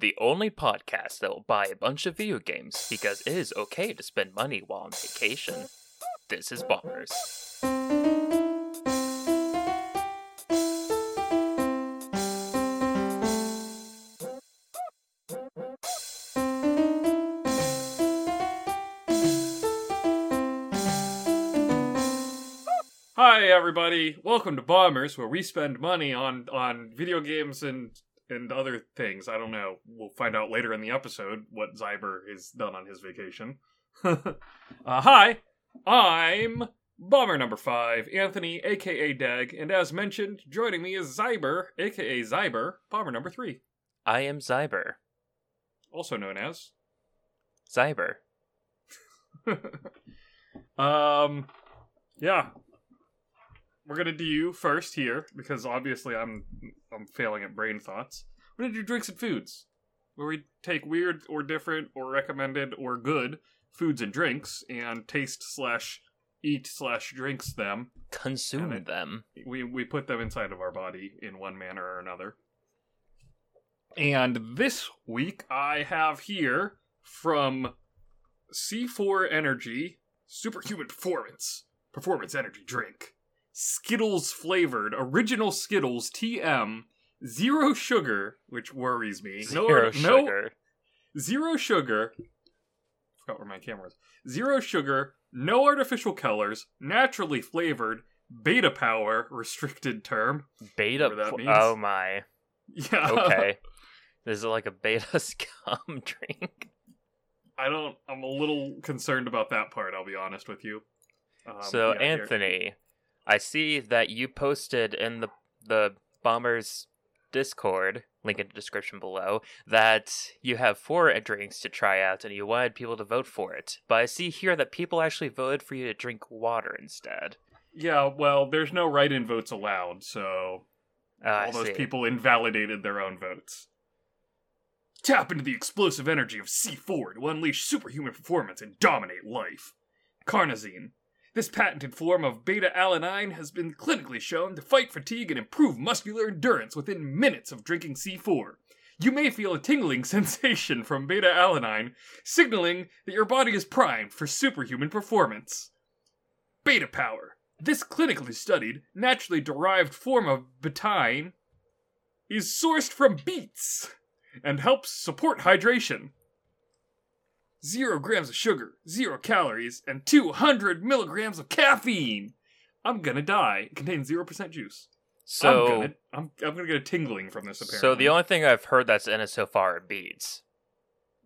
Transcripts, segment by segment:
the only podcast that will buy a bunch of video games because it is okay to spend money while on vacation. This is Bombers. Hi everybody, welcome to Bombers, where we spend money on on video games and and other things. I don't know. We'll find out later in the episode what Zyber has done on his vacation. uh, hi, I'm Bomber number five, Anthony, aka Dag, and as mentioned, joining me is Zyber, aka Zyber, Bomber number three, I am Zyber. also known as. Zyber. um, yeah, we're gonna do you first here because obviously I'm I'm failing at brain thoughts. We're gonna do drinks and foods, where we take weird or different or recommended or good foods and drinks and taste slash eat slash drinks them. Consume it. them. We we put them inside of our body in one manner or another. And this week I have here from C4 Energy Superhuman Performance Performance Energy Drink. Skittles flavored, original Skittles TM, zero sugar, which worries me. Zero no, sugar. zero sugar. Forgot where my camera is. Zero sugar, no artificial colors, naturally flavored, beta power, restricted term. Beta. pl- oh my. Yeah. Okay. this is like a beta scum drink. I don't. I'm a little concerned about that part. I'll be honest with you. Um, so yeah, Anthony, I see that you posted in the the bombers Discord, link in the description below, that you have four drinks to try out and you wanted people to vote for it. But I see here that people actually voted for you to drink water instead. Yeah. Well, there's no write-in votes allowed, so Uh, I all those see. people invalidated their own votes. Tap into the explosive energy of C4 to unleash superhuman performance and dominate life. CarnoSyn. This patented form of beta alanine has been clinically shown to fight fatigue and improve muscular endurance within minutes of drinking C4. You may feel a tingling sensation from beta alanine, signaling that your body is primed for superhuman performance. Beta power. This clinically studied, naturally derived form of betaine is sourced from beets and helps support hydration. Zero grams of sugar, zero calories, and 200 milligrams of caffeine. I'm gonna die. It contains 0% juice. So, I'm gonna, I'm, I'm gonna get a tingling from this apparently. so the only thing I've heard that's in it so far are beads.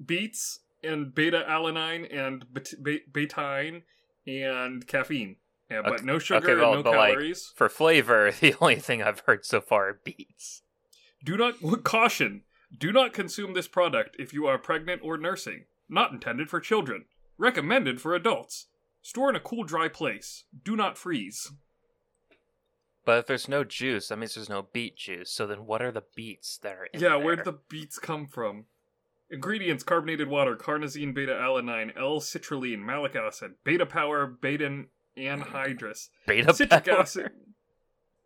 beets and beta alanine and bet- be- betaine and caffeine. Yeah, but Okay- no sugar okay, well, and no but, like, calories. For flavor, the only thing I've heard so far are beads. Do not caution. Do not consume this product if you are pregnant or nursing. Not intended for children. Recommended for adults. Store in a cool, dry place. Do not freeze. But if there's no juice, that means there's no beet juice. So then what are the beets that are in yeah, there? where did the beets come from? Ingredients: carbonated water, CarnoSyn, beta alanine, L-citrulline, malic acid, beta power, beta anhydrous, beta citric power? acid.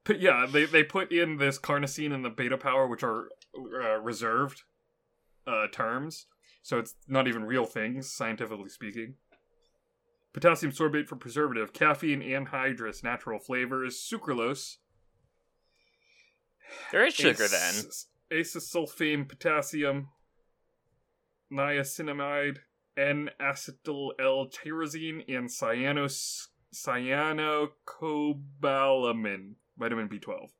But yeah, they they put in this CarnoSyn and the beta power, which are uh, reserved uh, terms, so it's not even real things, scientifically speaking. Potassium sorbate for preservative, caffeine anhydrous, natural flavors, sucralose, There is sugar then. Ace- Acesulfame, potassium, niacinamide, N-acetyl L-tyrosine, and cyanos cyanocobalamin, vitamin B12.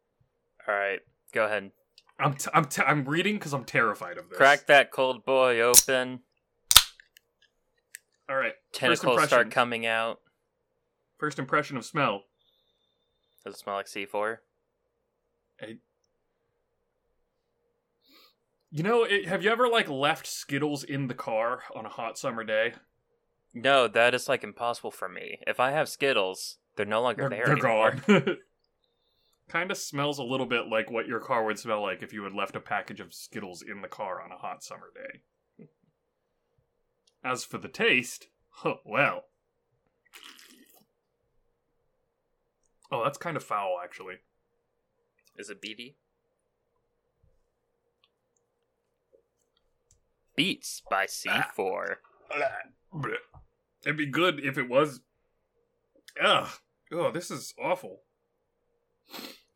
All right, go ahead. I'm t- I'm t- I'm reading because I'm terrified of this. Crack that cold boy open. All right. Tentacles start coming out. First impression of smell. Does it smell like C4? You know, it, have you ever like left Skittles in the car on a hot summer day? No, that is like impossible for me. If I have Skittles, they're no longer They're, there they're anymore. gone. kind of smells a little bit like what your car would smell like if you had left a package of Skittles in the car on a hot summer day. As for the taste, huh, well. Oh, that's kind of foul, actually. Is it beady? Beats by C4. It'd be good if it was. Ugh. Oh, this is awful.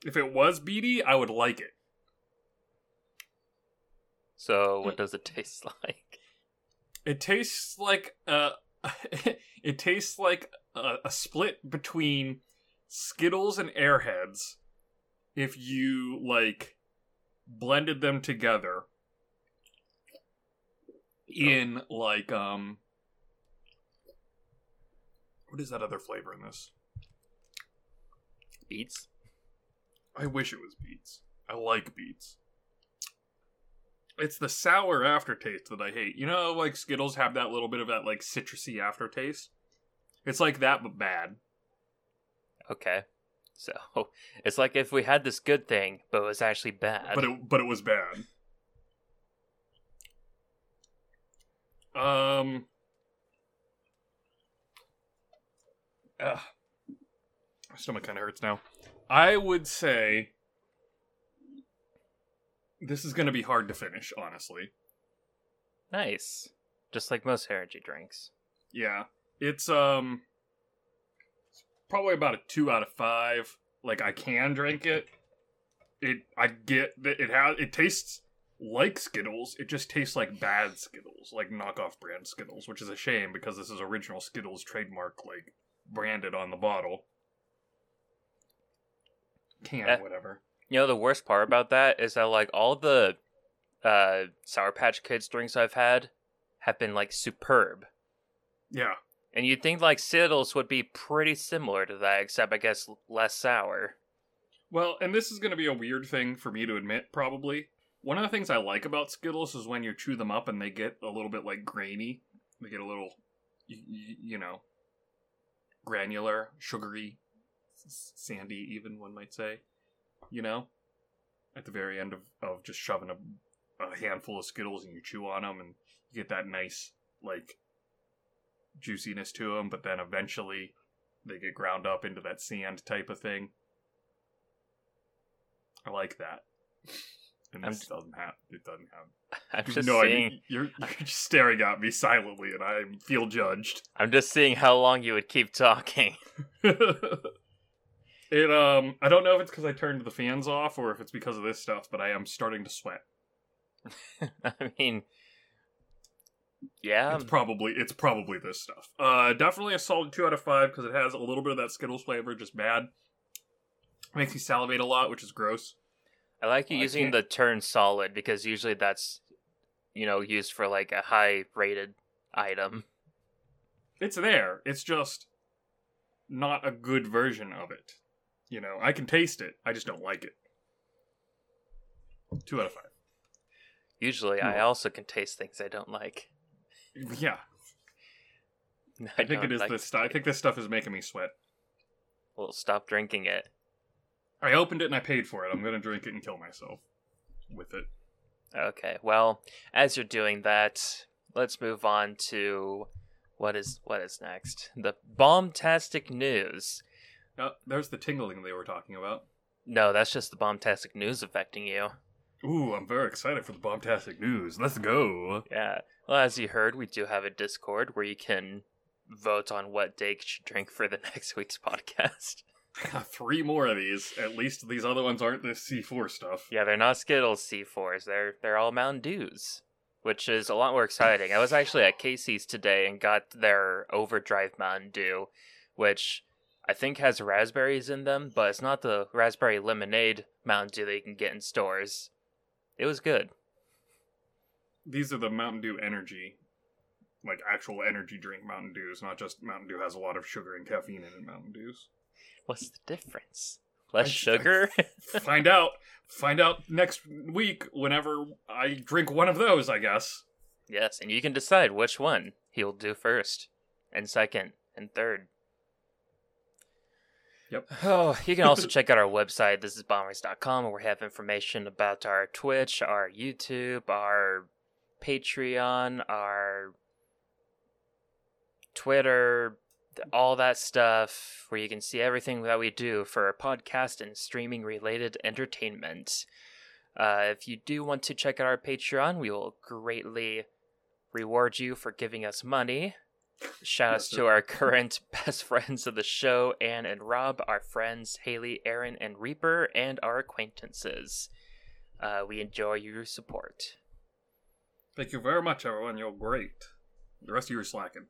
If it was beady, I would like it. So, what does it taste like? It tastes like uh it tastes like a, a split between Skittles and Airheads if you like blended them together in like um what is that other flavor in this? Beats? I wish it was beets. I like beets. It's the sour aftertaste that I hate. You know, like Skittles have that little bit of that like citrusy aftertaste. It's like that, but bad. Okay. So, it's like if we had this good thing, but it was actually bad. But it but it was bad. Um. Ugh. Stomach kind of hurts now. I would say this is going to be hard to finish, honestly. nice. Just like most energy drinks. Yeah, it's um probably about a two out of five. Like I can drink it. It I get that it has it tastes like Skittles. It just tastes like bad Skittles, like knockoff brand Skittles, which is a shame because this is original Skittles trademark, like branded on the bottle. Can Eh. whatever. You know, the worst part about that is that, like, all the uh, Sour Patch Kids drinks I've had have been, like, superb. Yeah. And you'd think, like, Skittles would be pretty similar to that, except, I guess, less sour. Well, and this is going to be a weird thing for me to admit, probably. One of the things I like about Skittles is when you chew them up and they get a little bit like grainy. They get a little, y- y- you know, granular, sugary, sandy, even one might say. You know, at the very end of, of just shoving a, a handful of Skittles and you chew on them and you get that nice, like, juiciness to them, but then eventually they get ground up into that sand type of thing. I like that. And I'm this doesn't have. It doesn't have. I'm just I seeing. mean, you're, you're just staring at me silently, and I feel judged. I'm just seeing how long you would keep talking. It um, I don't know if it's because I turned the fans off or if it's because of this stuff, but I am starting to sweat. I mean, yeah, it's probably it's probably this stuff. Uh, definitely a solid two out of five because it has a little bit of that Skittles flavor, just bad. Makes me salivate a lot, which is gross. I like you I using can't- the turn solid because usually that's, you know, used for like a high rated item. It's there. It's just not a good version of it. You know, I can taste it. I just don't like it. Two out of five. Usually, I Hmm. also can taste things I don't like. Yeah, I think it like this stuff. I think this stuff is making me sweat. Well, stop drinking it. I opened it and I paid for it. I'm gonna drink it and kill myself with it. Okay. Well, as you're doing that, let's move on to what is what is next. The bombastic news. Oh, there's the tingling they were talking about. No, that's just the bombastic news affecting you. Ooh, I'm very excited for the bombastic news. Let's go. Yeah. Well, as you heard, we do have a Discord where you can vote on what Dake should drink for the next week's podcast. Three more of these. At least these other ones aren't this C4 stuff. Yeah, they're not Skittles C4s. They're they're all Mountain Dews, which is a lot more exciting. I was actually at Casey's today and got their Overdrive Mountain Dew, which I think has raspberries in them, but it's not the raspberry lemonade Mountain Dew that you can get in stores. It was good. These are the Mountain Dew Energy, like actual energy drink Mountain Dews, not just Mountain Dew has a lot of sugar and caffeine in it. Mountain Dews. What's the difference? Less I- sugar? find out. Find out next week whenever I drink one of those. I guess. yes, and you can decide which one he'll do first, and second, and third. Yep. Oh, you can also check out our website, this is bombers.com, where we have information about our Twitch, our YouTube, our Patreon, our Twitter, all that stuff, where you can see everything that we do for podcast and streaming related entertainment. Uh, if you do want to check out our Patreon, we will greatly reward you for giving us money. Shout outs to our current best friends of the show, Anne and Rob, our friends Haley, Aaron, and Reaper, and our acquaintances. Uh, we enjoy your support. Thank you very much, everyone. You're great. The rest of you are slacking.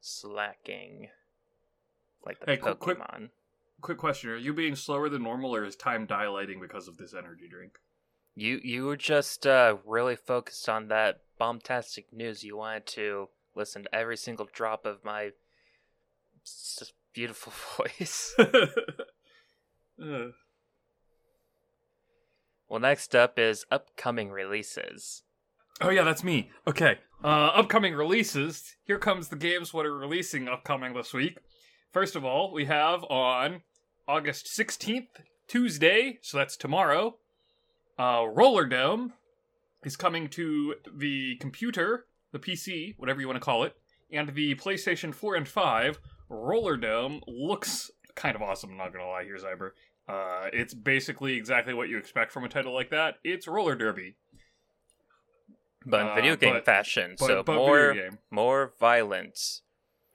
Slacking. Like the Hey, Pokemon. quick- Quick question: Are you being slower than normal, or is time dilating because of this energy drink? You you were just uh, really focused on that bombastic news. You wanted to listen to every single drop of my beautiful voice. Uh, well, next up is upcoming releases. oh yeah, that's me. Okay. Uh, upcoming releases. Here comes the games what are releasing upcoming this week. First of all, we have on August 16th, Tuesday, so that's tomorrow, uh, Roller Dome is coming to the computer, the PC, whatever you want to call it, and the PlayStation 4 and 5. Roller Dome looks kind of awesome, I'm not gonna lie here, Zyber. Uh, it's basically exactly what you expect from a title like that. It's roller derby, But in Uh, video game but- fashion, but, so but more game. more violence.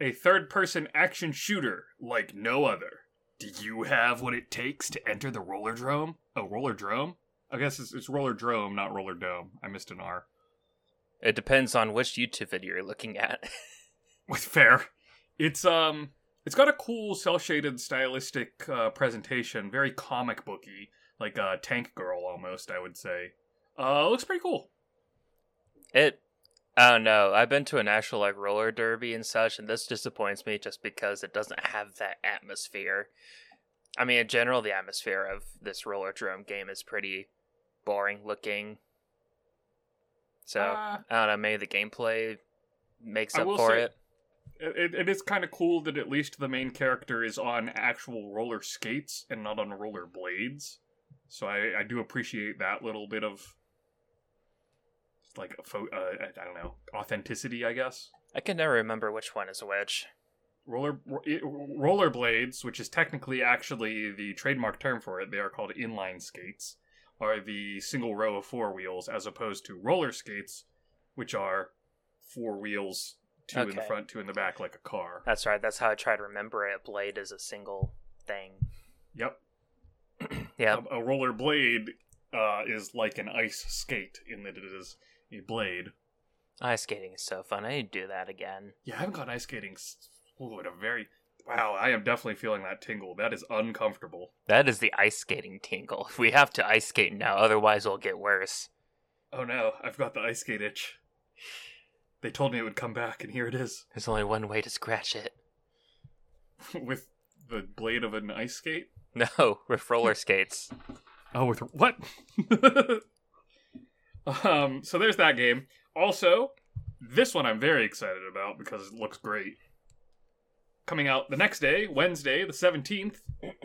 A third-person action shooter like no other. Do you have what it takes to enter the roller drome? Oh, roller drome? I guess it's, it's roller drome, not roller dome. I missed an R. It depends on which YouTube video you're looking at. With fair. It's um it's got a cool cell shaded stylistic uh, presentation, very comic booky, like a uh, Tank Girl almost, I would say. Uh looks pretty cool. it I don't know. I've been to an actual like roller derby and such, and this disappoints me just because it doesn't have that atmosphere. I mean, in general, the atmosphere of this roller drome game is pretty boring looking. So Uh, I don't know. Maybe the gameplay makes up for say- it. it, it is kind of cool that at least the main character is on actual roller skates and not on roller blades. So I, I do appreciate that little bit of like a pho- uh, I don't know authenticity, I guess. I can never remember which one is which. roller ro- rollerblades, which is technically actually the trademark term for it, they are called inline skates, are the single row of four wheels, as opposed to roller skates, which are four wheels, two in the front, two in the back, like a car. That's right. That's how I try to remember it. A blade is a single thing. Yep. Yeah. A, a roller blade uh, is like an ice skate in that it is a blade. Ice skating is so fun. I need to do that again. Yeah, I haven't gone ice skating. Ooh, in a very wow. I am definitely feeling that tingle. That is uncomfortable. That is the ice skating tingle. We have to ice skate now, otherwise it'll get worse. Oh no, I've got the ice skate itch. They told me it would come back, and here it is. There's only one way to scratch it. with the blade of an ice skate. No, with roller skates. Oh, with what? um, so there's that game. Also, this one I'm very excited about because it looks great. Coming out the next day, Wednesday, the 17th,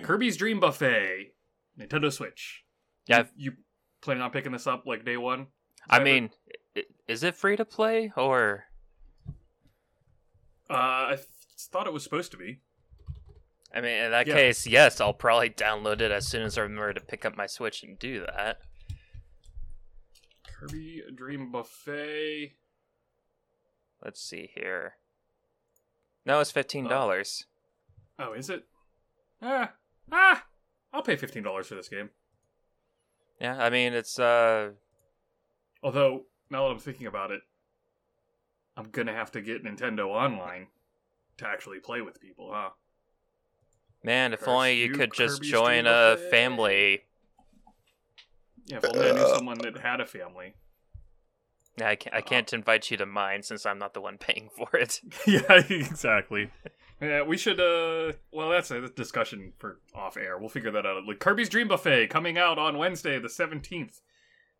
Kirby's Dream Buffet, Nintendo Switch. Yeah, You, you planning on picking this up like day one? I mean, is it free to play or? uh, I th- thought it was supposed to be. I mean, in that Yeah. case, yes, I'll probably download it as soon as I remember to pick up my Switch and do that. Kirby Dream Buffet. Let's see here. No, it's fifteen dollars. Oh, is it? Ah, ah! I'll pay fifteen dollars for this game. Yeah, I mean, it's uh, Although now that I'm thinking about it, I'm gonna have to get Nintendo Online to actually play with people, huh? man, if There's only you you, could just join a family. Yeah, if only I knew someone that had a family. Yeah, I can't, I can't invite you to mine since I'm not the one paying for it. yeah, exactly. Yeah, we should. uh Well, that's a discussion for off air. We'll figure that out. Like Kirby's Dream Buffet coming out on Wednesday, the seventeenth.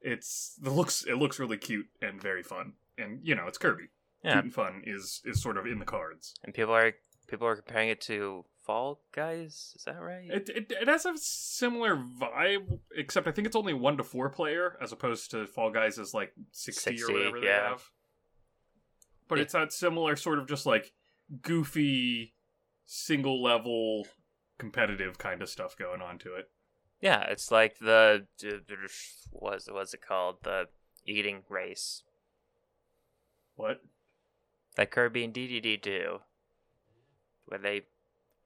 It's the looks. It looks really cute and very fun. And you know, it's Kirby. Yeah, Cute and fun is is sort of in the cards. and people are people are comparing it to Fall Guys. Is that right? It, it it has a similar vibe, except I think it's only one to four player, as opposed to Fall Guys is like sixty, 60, or whatever they have. But Yeah. it's that similar sort of just like goofy, single level, competitive kind of stuff going on to it. yeah, it's like the what's what's it called? The eating race. What? That Kirby and DDD do, where they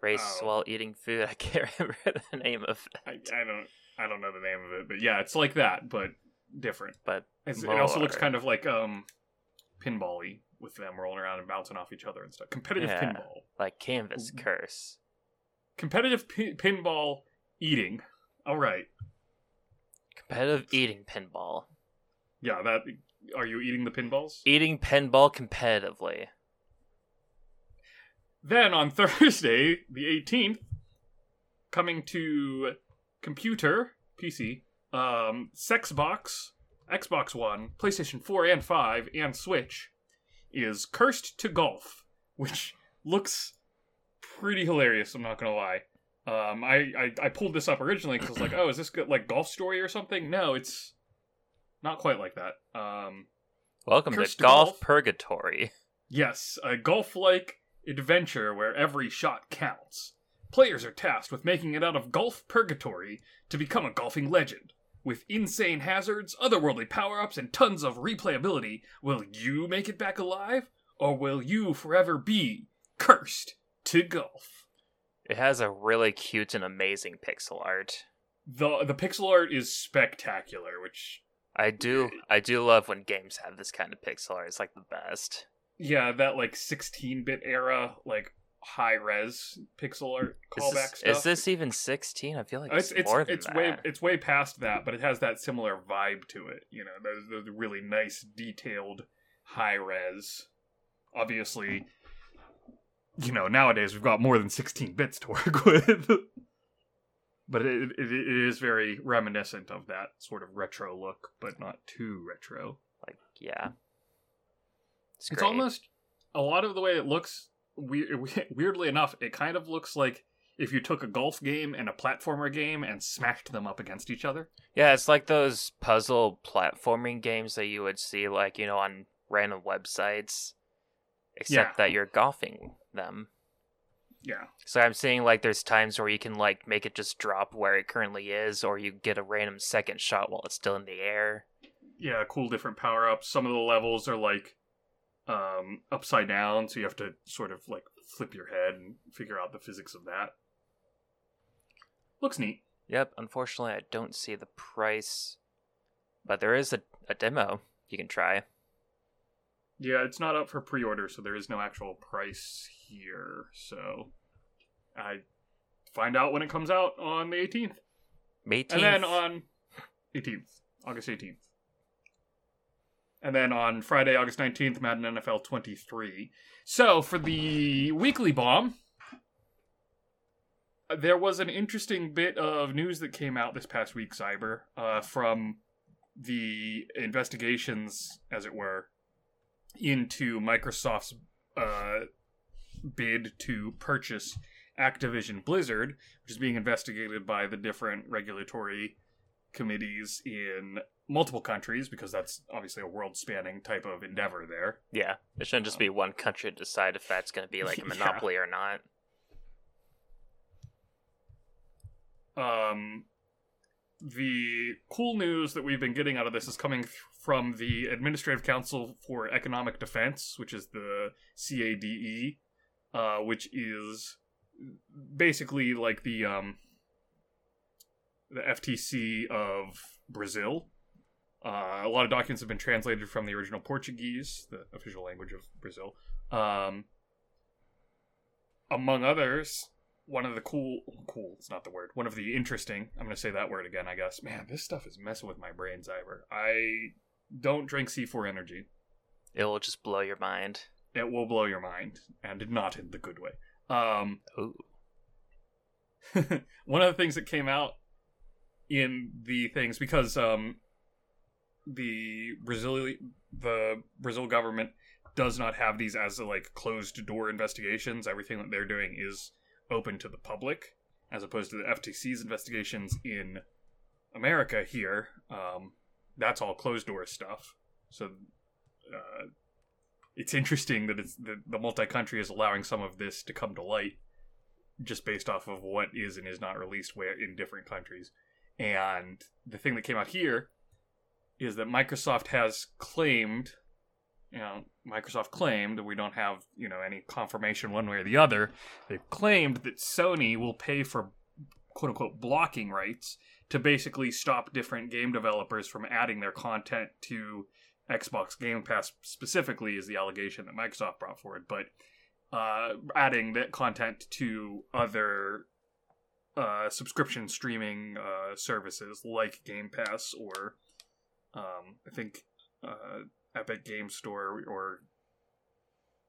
race Oh. while eating food. I can't remember the name of I, it, I don't I don't know the name of it, but yeah, it's like that, but different. but it also looks kind of like um pinball-y with them rolling around and bouncing off each other and stuff. Competitive Yeah. pinball. like Canvas. Curse. Competitive pi- pinball eating. All right. Competitive eating pinball. Yeah, that are you eating the pinballs? Eating pinball competitively. Then on Thursday, the 18th, coming to computer, PC, um, Sexbox, Xbox One, PlayStation 4 and 5, and Switch, is Cursed to Golf, which looks pretty hilarious, I'm not gonna lie. Um, I, I, I pulled this up originally because I was like, oh, is this good, like Golf Story or something? No, it's not quite like that. Um, Welcome to to Golf Golf? Purgatory. Yes, a golf like adventure where every shot counts. Players are tasked with making it out of golf purgatory to become a golfing legend. With insane hazards, otherworldly power ups, and tons of replayability, will you make it back alive? Or will you forever be cursed to golf? It has a really cute and amazing pixel art. The, the pixel art is spectacular, which, I do I do love when games have this kind of pixel art. It's like the best. Yeah, that like 16 bit era, like high res pixel art Is callback this, stuff. is this even 16? I feel like it's it's, it's more than it's that. way it's way past that, but it has that similar vibe to it. You know, those, those really nice, detailed, high res. Obviously, you know nowadays we've got more than sixteen bits to work with, but it, it it is very reminiscent of that sort of retro look, but not too retro. like yeah. It's, It's almost a lot of the way it looks. We- weirdly enough, it kind of looks like if you took a golf game and a platformer game and smashed them up against each other. Yeah, it's like those puzzle platforming games that you would see like, you know, on random websites. Except Yeah. that you're golfing them. Yeah. So I'm seeing like there's times where you can like make it just drop where it currently is, or you get a random second shot while it's still in the air. yeah, cool different power ups. Some of the levels are like um upside down, so you have to sort of like flip your head and figure out the physics of that. Looks neat. Yep, unfortunately I don't see the price. But there is a, a demo you can try. Yeah, it's not up for pre order, so there is no actual price here. So I find out when it comes out on the 18th. 18th. And then on 18th, August 18th. And then on Friday, August 19th, Madden NFL 23. So for the weekly bomb, there was an interesting bit of news that came out this past week, Cyber, uh, from the investigations, as it were, into Microsoft's uh, bid to purchase Activision Blizzard, which is being investigated by the different regulatory committees in multiple countries because that's obviously a world spanning type of endeavor there. Yeah, it shouldn't just be one country to decide if that's going to be like a monopoly or not. Um, the cool news that we've been getting out of this is coming th- from the Administrative Council for Economic Defense, which is the CADE, uh, which is basically like the um, the FTC of Brazil. Uh, a lot of documents have been translated from the original Portuguese, the official language of Brazil. Um, among others, one of the cool cool it's not the word one of the interesting i'm gonna say that word again i guess man this stuff is messing with my brain cyber i don't drink c4 energy It will just blow your mind. it will blow your mind and not in the good way um Ooh. one of the things that came out in the things because um the brazil the brazil government does not have these as like closed door investigations. Everything that they're doing is open to the public as opposed to the ftc's investigations in america here. Um that's all closed door stuff. So uh it's interesting that it's the, the multi-country is allowing some of this to come to light just based off of what is and is not released where in different countries. And the thing that came out here is that Microsoft has claimed you know, Microsoft claimed, we don't have, you know, any confirmation one way or the other. They've claimed that Sony will pay for quote unquote blocking rights to basically stop different game developers from adding their content to Xbox Game Pass specifically is the allegation that Microsoft brought forward, but uh, adding that content to other uh, subscription streaming uh, services like Game Pass or um, I think uh, Epic Game Store or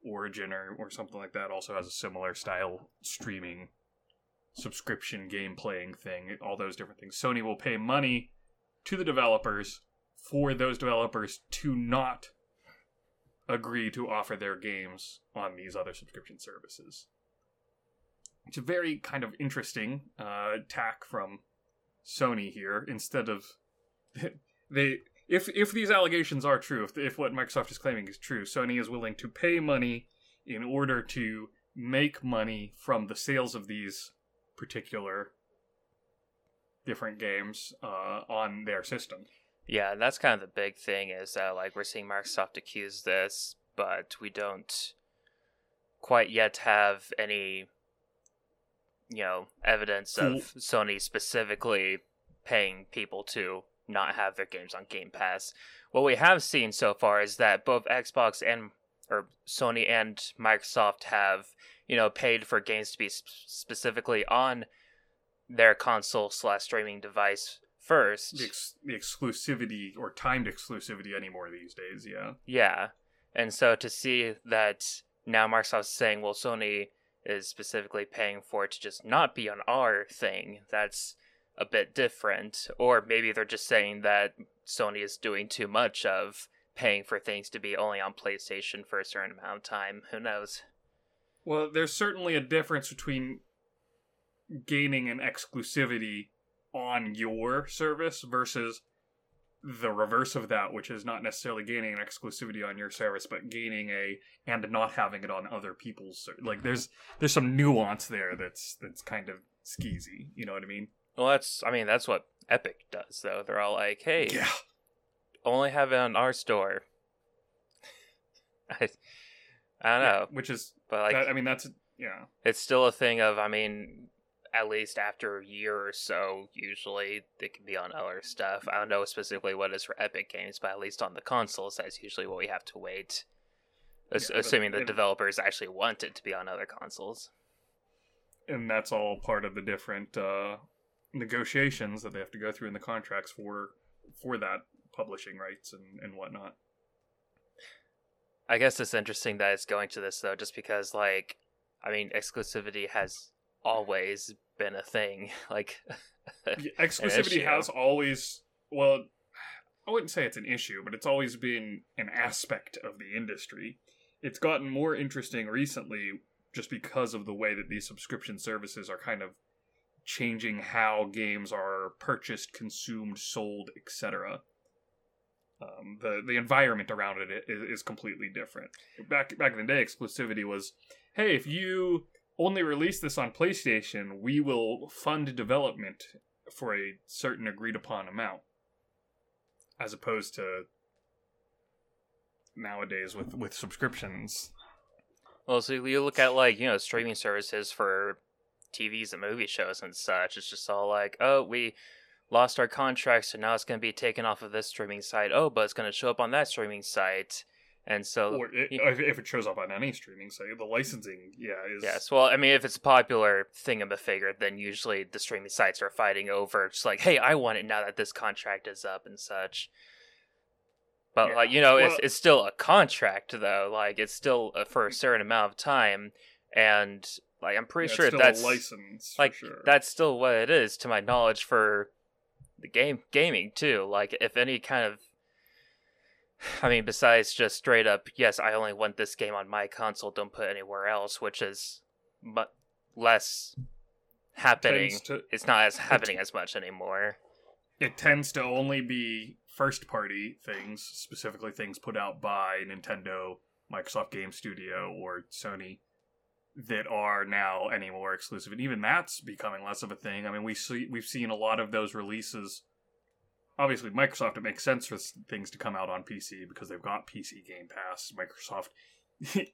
Origin or, or something like that also has a similar style streaming subscription game playing thing, all those different things. Sony will pay money to the developers for those developers to not agree to offer their games on these other subscription services. It's a very kind of interesting uh, tack from Sony here. Instead of they, if if these allegations are true, if if what Microsoft is claiming is true, Sony is willing to pay money in order to make money from the sales of these particular different games uh, on their system. Yeah, and that's kind of the big thing is that like we're seeing Microsoft accuse this, but we don't quite yet have any you know evidence of Sony specifically paying people to not have their games on Game Pass. What we have seen so far is that both Xbox and or Sony and Microsoft have you know paid for games to be sp- specifically on their console slash streaming device first. The, ex- the exclusivity or timed exclusivity anymore these days, yeah. Yeah, and so to see that now Microsoft's saying, well, Sony is specifically paying for it to just not be on our thing. That's a bit different. Or maybe they're just saying that Sony is doing too much of paying for things to be only on PlayStation for a certain amount of time. Who knows? Well, there's certainly a difference between gaining an exclusivity on your service versus the reverse of that, which is not necessarily gaining an exclusivity on your service, but gaining a and not having it on other people's. Like there's there's some nuance there that's that's kind of skeezy. You know what I mean? Well, that's I mean that's what Epic does though. They're all like, hey, Yeah. only have it on our store. I, I don't know, Which is but like that, I mean that's yeah. it's still a thing of I mean, at least after a year or so, usually it can be on other stuff. I don't know specifically what is for Epic Games, but at least on the consoles, that's usually what we have to wait. Ass- Yeah, assuming the developers actually want it to be on other consoles. and that's all part of the different uh, negotiations that they have to go through in the contracts for for that publishing rights and, and whatnot. I guess it's interesting that it's going to this though, just because like, I mean, exclusivity has always been a thing. Like, Yeah, exclusivity has always well i wouldn't say it's an issue but it's always been an aspect of the industry it's gotten more interesting recently just because of the way that these subscription services are kind of changing how games are purchased consumed sold etc um, the the environment around it is, is completely different back back in the day exclusivity was hey if you only release this on PlayStation, we will fund development for a certain agreed upon amount. As opposed to nowadays with, with subscriptions. well, so you look at like you know streaming services for TVs and movie shows and such. It's just all like, oh, we lost our contract, so now it's going to be taken off of this streaming site. Oh, but it's going to show up on that streaming site, and so Or i y- if, if it shows up on any streaming site, the licensing, yeah, is Yes, well, I mean, if it's a popular thing of a figure, then usually the streaming sites are fighting over just like, hey, I want it now that this contract is up and such. But Yeah, like, you know, it's well- it's still a contract though. Like, it's still uh, for a certain amount of time, and like, I'm pretty yeah, sure that's license. like for sure. that's still what it is to my knowledge for the game gaming too. Like, if any kind of I mean, besides just straight up, yes, I only want this game on my console, don't put it anywhere else, which is mu- less happening. To- it's not as happening as much anymore. it tends to only be first party things, specifically things put out by Nintendo, Microsoft Game Studio, or Sony that are now any more exclusive. And even that's becoming less of a thing. I mean, we see we've seen a lot of those releases obviously Microsoft it makes sense for things to come out on PC because they've got PC Game Pass. Microsoft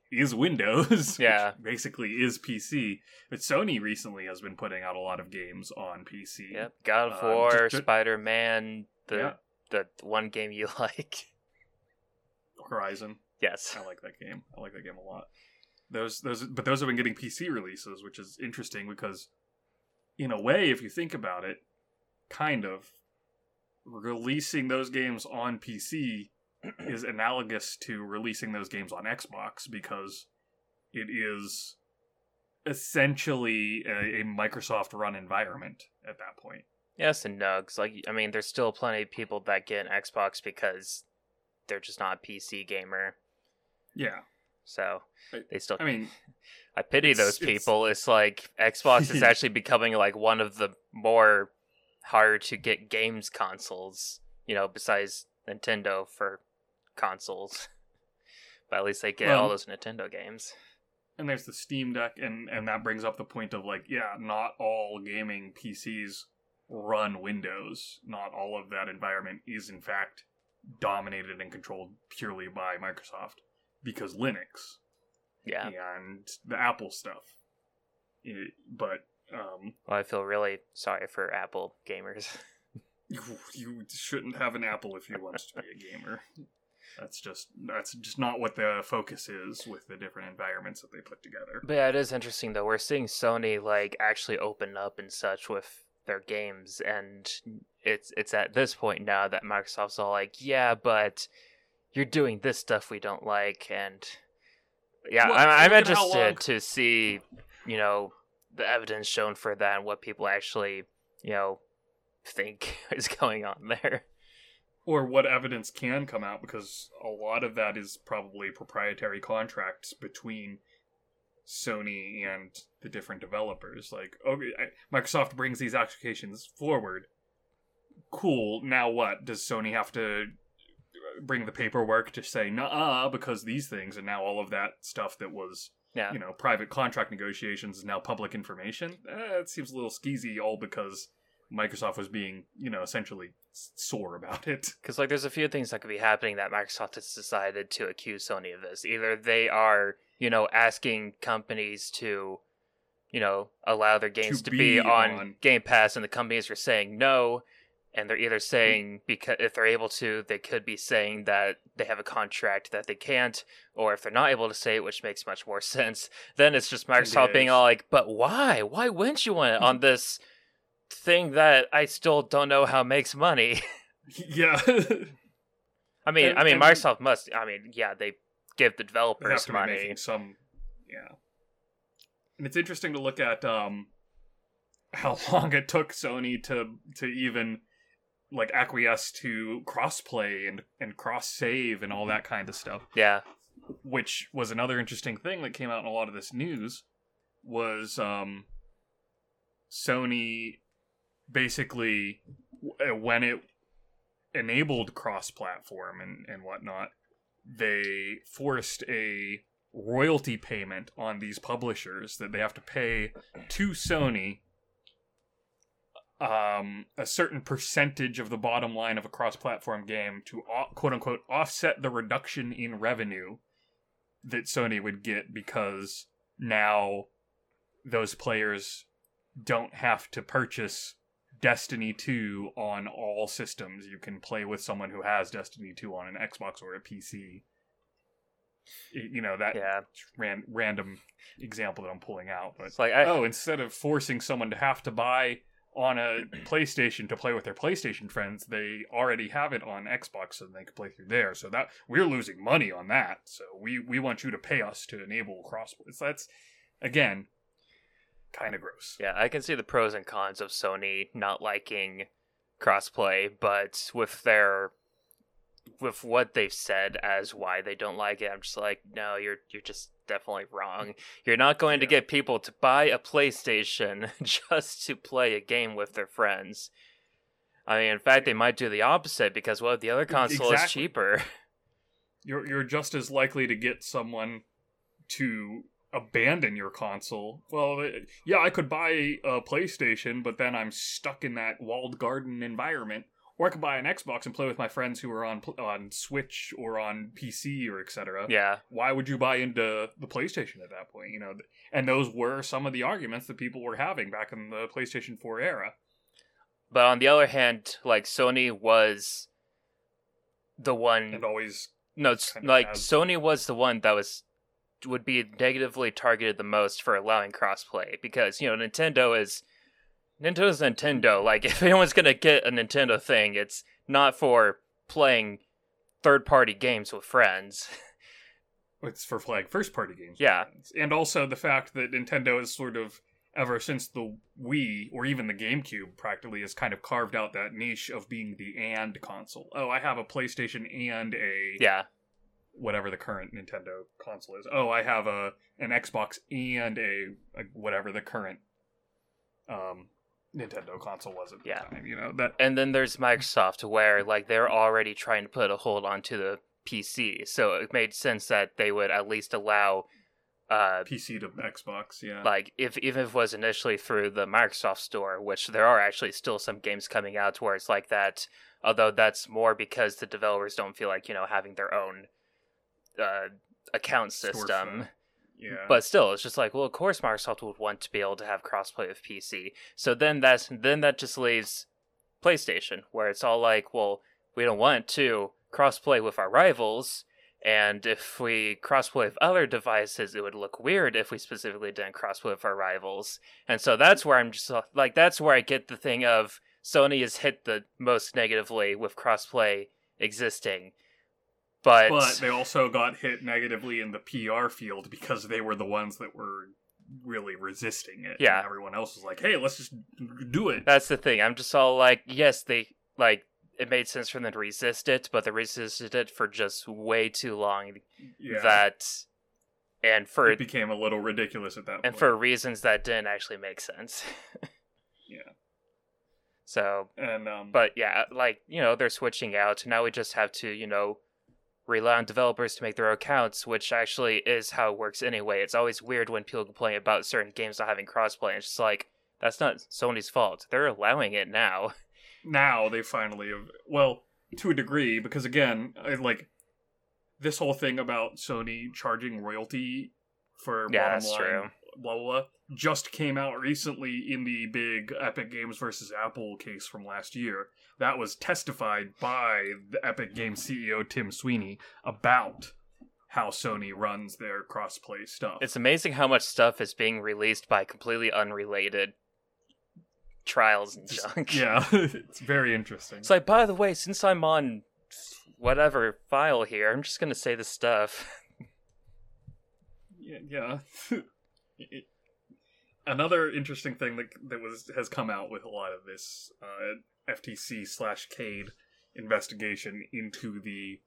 is Windows, Yeah. basically is PC. But Sony recently has been putting out a lot of games on PC. Yep. God of Uh, War, Spider Man, the Yeah. the one game you like. Horizon. Yes. I like that game. I like that game a lot. Those those but those have been getting PC releases, which is interesting because in a way, if you think about it, kind of releasing those games on PC is analogous to releasing those games on Xbox because it is essentially a, a Microsoft run environment at that point. Yes and. 'cause, like I mean, there's still plenty of people that get an Xbox because they're just not a PC gamer. Yeah. So they still. I mean, I pity it's- those people. It's, like Xbox is actually becoming like one of the more hard to get games consoles. You know, besides Nintendo for consoles. But at least they get all those Nintendo games. and there's the Steam Deck, and and that brings up the point of like, yeah, not all gaming PCs run Windows. Not all of that environment is in fact dominated and controlled purely by Microsoft because Linux Yeah. and the Apple stuff. It- but um, Well, I feel really sorry for Apple gamers. you, you shouldn't have an Apple if you want to be a gamer. That's just that's just not what the focus is with the different environments that they put together. But yeah, it is interesting though. We're seeing Sony like actually open up and such with their games, and it's it's at this point now that Microsoft's all like, yeah, but you're doing this stuff we don't like, and yeah, Well, I'm, I'm look at how interested to see, you know, the evidence shown for that and what people actually, you know, think is going on there. or what evidence can come out because a lot of that is probably proprietary contracts between Sony and the different developers. Like, okay, Microsoft brings these applications forward. Cool. Now what? Does Sony have to bring the paperwork to say nah because these things and now all of that stuff that was Yeah. you know private contract negotiations is now public information? Eh, it seems a little skeezy. All because Microsoft was being you know essentially sore about it. Because like, there's a few things that could be happening that Microsoft has decided to accuse Sony of this. Either they are, you know, asking companies to, you know, allow their games to, To be, be on, on- Game Pass, and the companies are saying no. And they're either saying because if they're able to, they could be saying that they have a contract that they can't, or if they're not able to say it, which makes much more sense, then it's just Microsoft being all like, "But why? Why wouldn't you want it on this thing that I still don't know how makes money?" yeah. I mean, And- I mean, Microsoft must. I mean, yeah, they give the developers to money. some yeah and it's interesting to look at um how long it took sony to to even like acquiesce to crossplay and and cross save and all that kind of stuff. Yeah, which was another interesting thing that came out in a lot of this news was um Sony basically uh, when it enabled cross-platform and and whatnot they forced a royalty payment on these publishers that they have to pay to Sony um, a certain percentage of the bottom line of a cross-platform game to quote unquote offset the reduction in revenue that Sony would get because now those players don't have to purchase Destiny 2 on all systems. You can play with someone who has Destiny 2 on an Xbox or a PC. You know, that yeah. ran- random example that I'm pulling out. But It's like I, oh, instead of forcing someone to have to buy on a PlayStation to play with their PlayStation friends, they already have it on Xbox and they can play through there. So that we're losing money on that. So we we want you to pay us to enable crossplay. So that's again kind of gross. yeah, I can see the pros and cons of Sony not liking crossplay, but with their with what they've said as why they don't like it, I'm just like, no, you're you're just definitely wrong. You're not going to get people to buy a PlayStation just to play a game with their friends. I mean, in fact, they might do the opposite because well, the other console is cheaper. You're you're just as likely to get someone to abandon your console. Well, uh, yeah, I could buy a PlayStation, but then I'm stuck in that walled garden environment. Or I could buy an Xbox and play with my friends who are on on Switch or on PC or etc. Yeah. Why would you buy into the PlayStation at that point? You know, and those were some of the arguments that people were having back in the PlayStation 4 era. But on the other hand, like Sony was the one And always No, it's like has- Sony was the one that was would be negatively targeted the most for allowing crossplay because you know Nintendo is Nintendo's Nintendo. Like if anyone's gonna get a Nintendo thing, it's not for playing third party games with friends. it's for flag first party games. Yeah. And also the fact that Nintendo has sort of ever since the Wii or even the GameCube practically has kind of carved out that niche of being the and console. Oh, I have a PlayStation and a yeah, whatever the current Nintendo console is. Oh, I have a an Xbox and a, a whatever the current um Nintendo console was at the Yeah. time. You know that and then there's Microsoft where like they're already trying to put a hold onto the PC, so it made sense that they would at least allow. Uh, PC to Xbox. Yeah, like if even if it was initially through the Microsoft store, which there are actually still some games coming out where it's like that. Although that's more because the developers don't feel like you know having their own uh, account system. Storefront. But still, it's just like, well, of course Microsoft would want to be able to have crossplay with PC. So then that's then that just leaves PlayStation, where it's all like, well, we don't want to crossplay with our rivals, and if we crossplay with other devices, it would look weird if we specifically didn't crossplay with our rivals. And so that's where I'm just like, that's where I get the thing of Sony is hit the most negatively with crossplay existing. But, but they also got hit negatively in the PR field because they were the ones that were really resisting it. Yeah. And everyone else was like, "Hey, let's just do it." That's the thing. I'm just all like, yes, they like it made sense for them to resist it, but they resisted it for just way too long. yeah. That and for it became a little ridiculous at that and point. for reasons that didn't actually make sense. yeah. So, And um but yeah, like you know, they're switching out. Now we just have to, you know, rely on developers to make their own accounts, which actually is how it works anyway. It's always weird when people complain about certain games not having crossplay. And it's just like that's not Sony's fault. They're allowing it now. now they finally have well to a degree because again I, like this whole thing about sony charging royalty for Yeah, bottom that's line, true. Blah, blah just came out recently in the big epic games versus apple case from last year that was testified by the epic games ceo tim sweeney about how sony runs their crossplay stuff It's amazing how much stuff is being released by completely unrelated trials and junk. yeah it's very interesting It's like, by the way, since I'm on whatever file here, I'm just gonna say this stuff. Yeah. yeah. Another interesting thing that that was has come out with a lot of this uh, FTC slash Cade investigation into the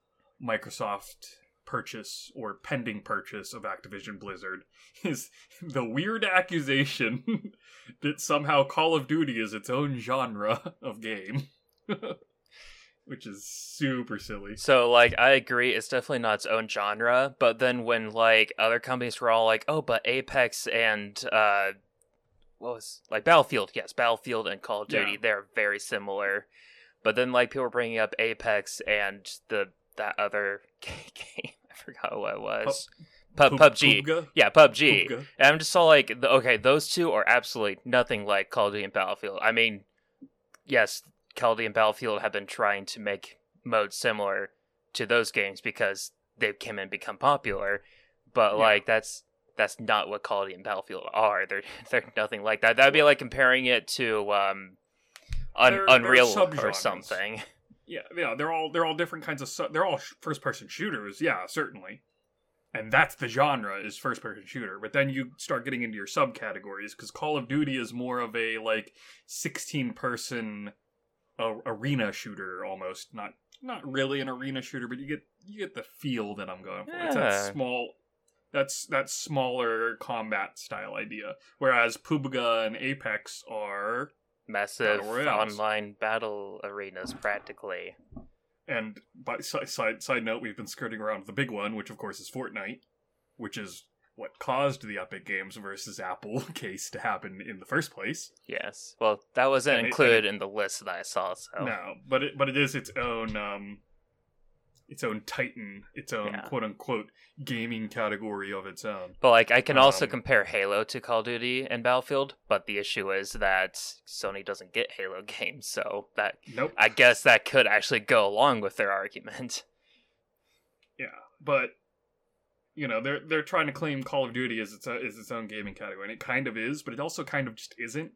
Microsoft purchase or pending purchase of Activision Blizzard is the weird accusation that somehow Call of Duty is its own genre of game. Which is super silly. So, like, I agree, it's definitely not its own genre. But then when like other companies were all like, "Oh, but Apex and uh, what was like Battlefield? Yes, Battlefield and Call of Duty, Yeah. they're very similar." But then like people were bringing up Apex and the that other game, I forgot what it was. Pub, Poop- PUBG. Poopga? Yeah, PUBG. Poopga? And I'm just all like, okay, those two are absolutely nothing like Call of Duty and Battlefield. I mean, yes, Call of Duty and Battlefield have been trying to make modes similar to those games because they came and become popular, but Yeah. like that's that's not what Call of Duty and Battlefield are. They're they're nothing like that. That'd be like comparing it to um, Un- They're- they're Unreal or something. Yeah, yeah, they're all they're all different kinds of they're all sh- first person shooters. Yeah, certainly, and that's the genre is first person shooter. But then you start getting into your subcategories because Call of Duty is more of a like sixteen person uh, arena shooter almost. Not not really an arena shooter, but you get you get the feel that I'm going for. It's that small. That's that smaller combat style idea. Whereas PUBG and Apex are Massive Battle online battle arenas, practically. And by side, side side note, we've been skirting around the big one, which of course is Fortnite, which is what caused the Epic Games versus Apple case to happen in the first place. Yes. Well, that wasn't And it- included in the list that I saw. So No, but it but it is its own um its own titan, its own Yeah. quote unquote gaming category of its own. But like I can also Um, compare Halo to Call of Duty and Battlefield, but the issue is that Sony doesn't get Halo games, so that Nope. I guess that could actually go along with their argument. Yeah, but you know they're they're trying to claim Call of Duty as its as its own gaming category, and it kind of is, but it also kind of just isn't.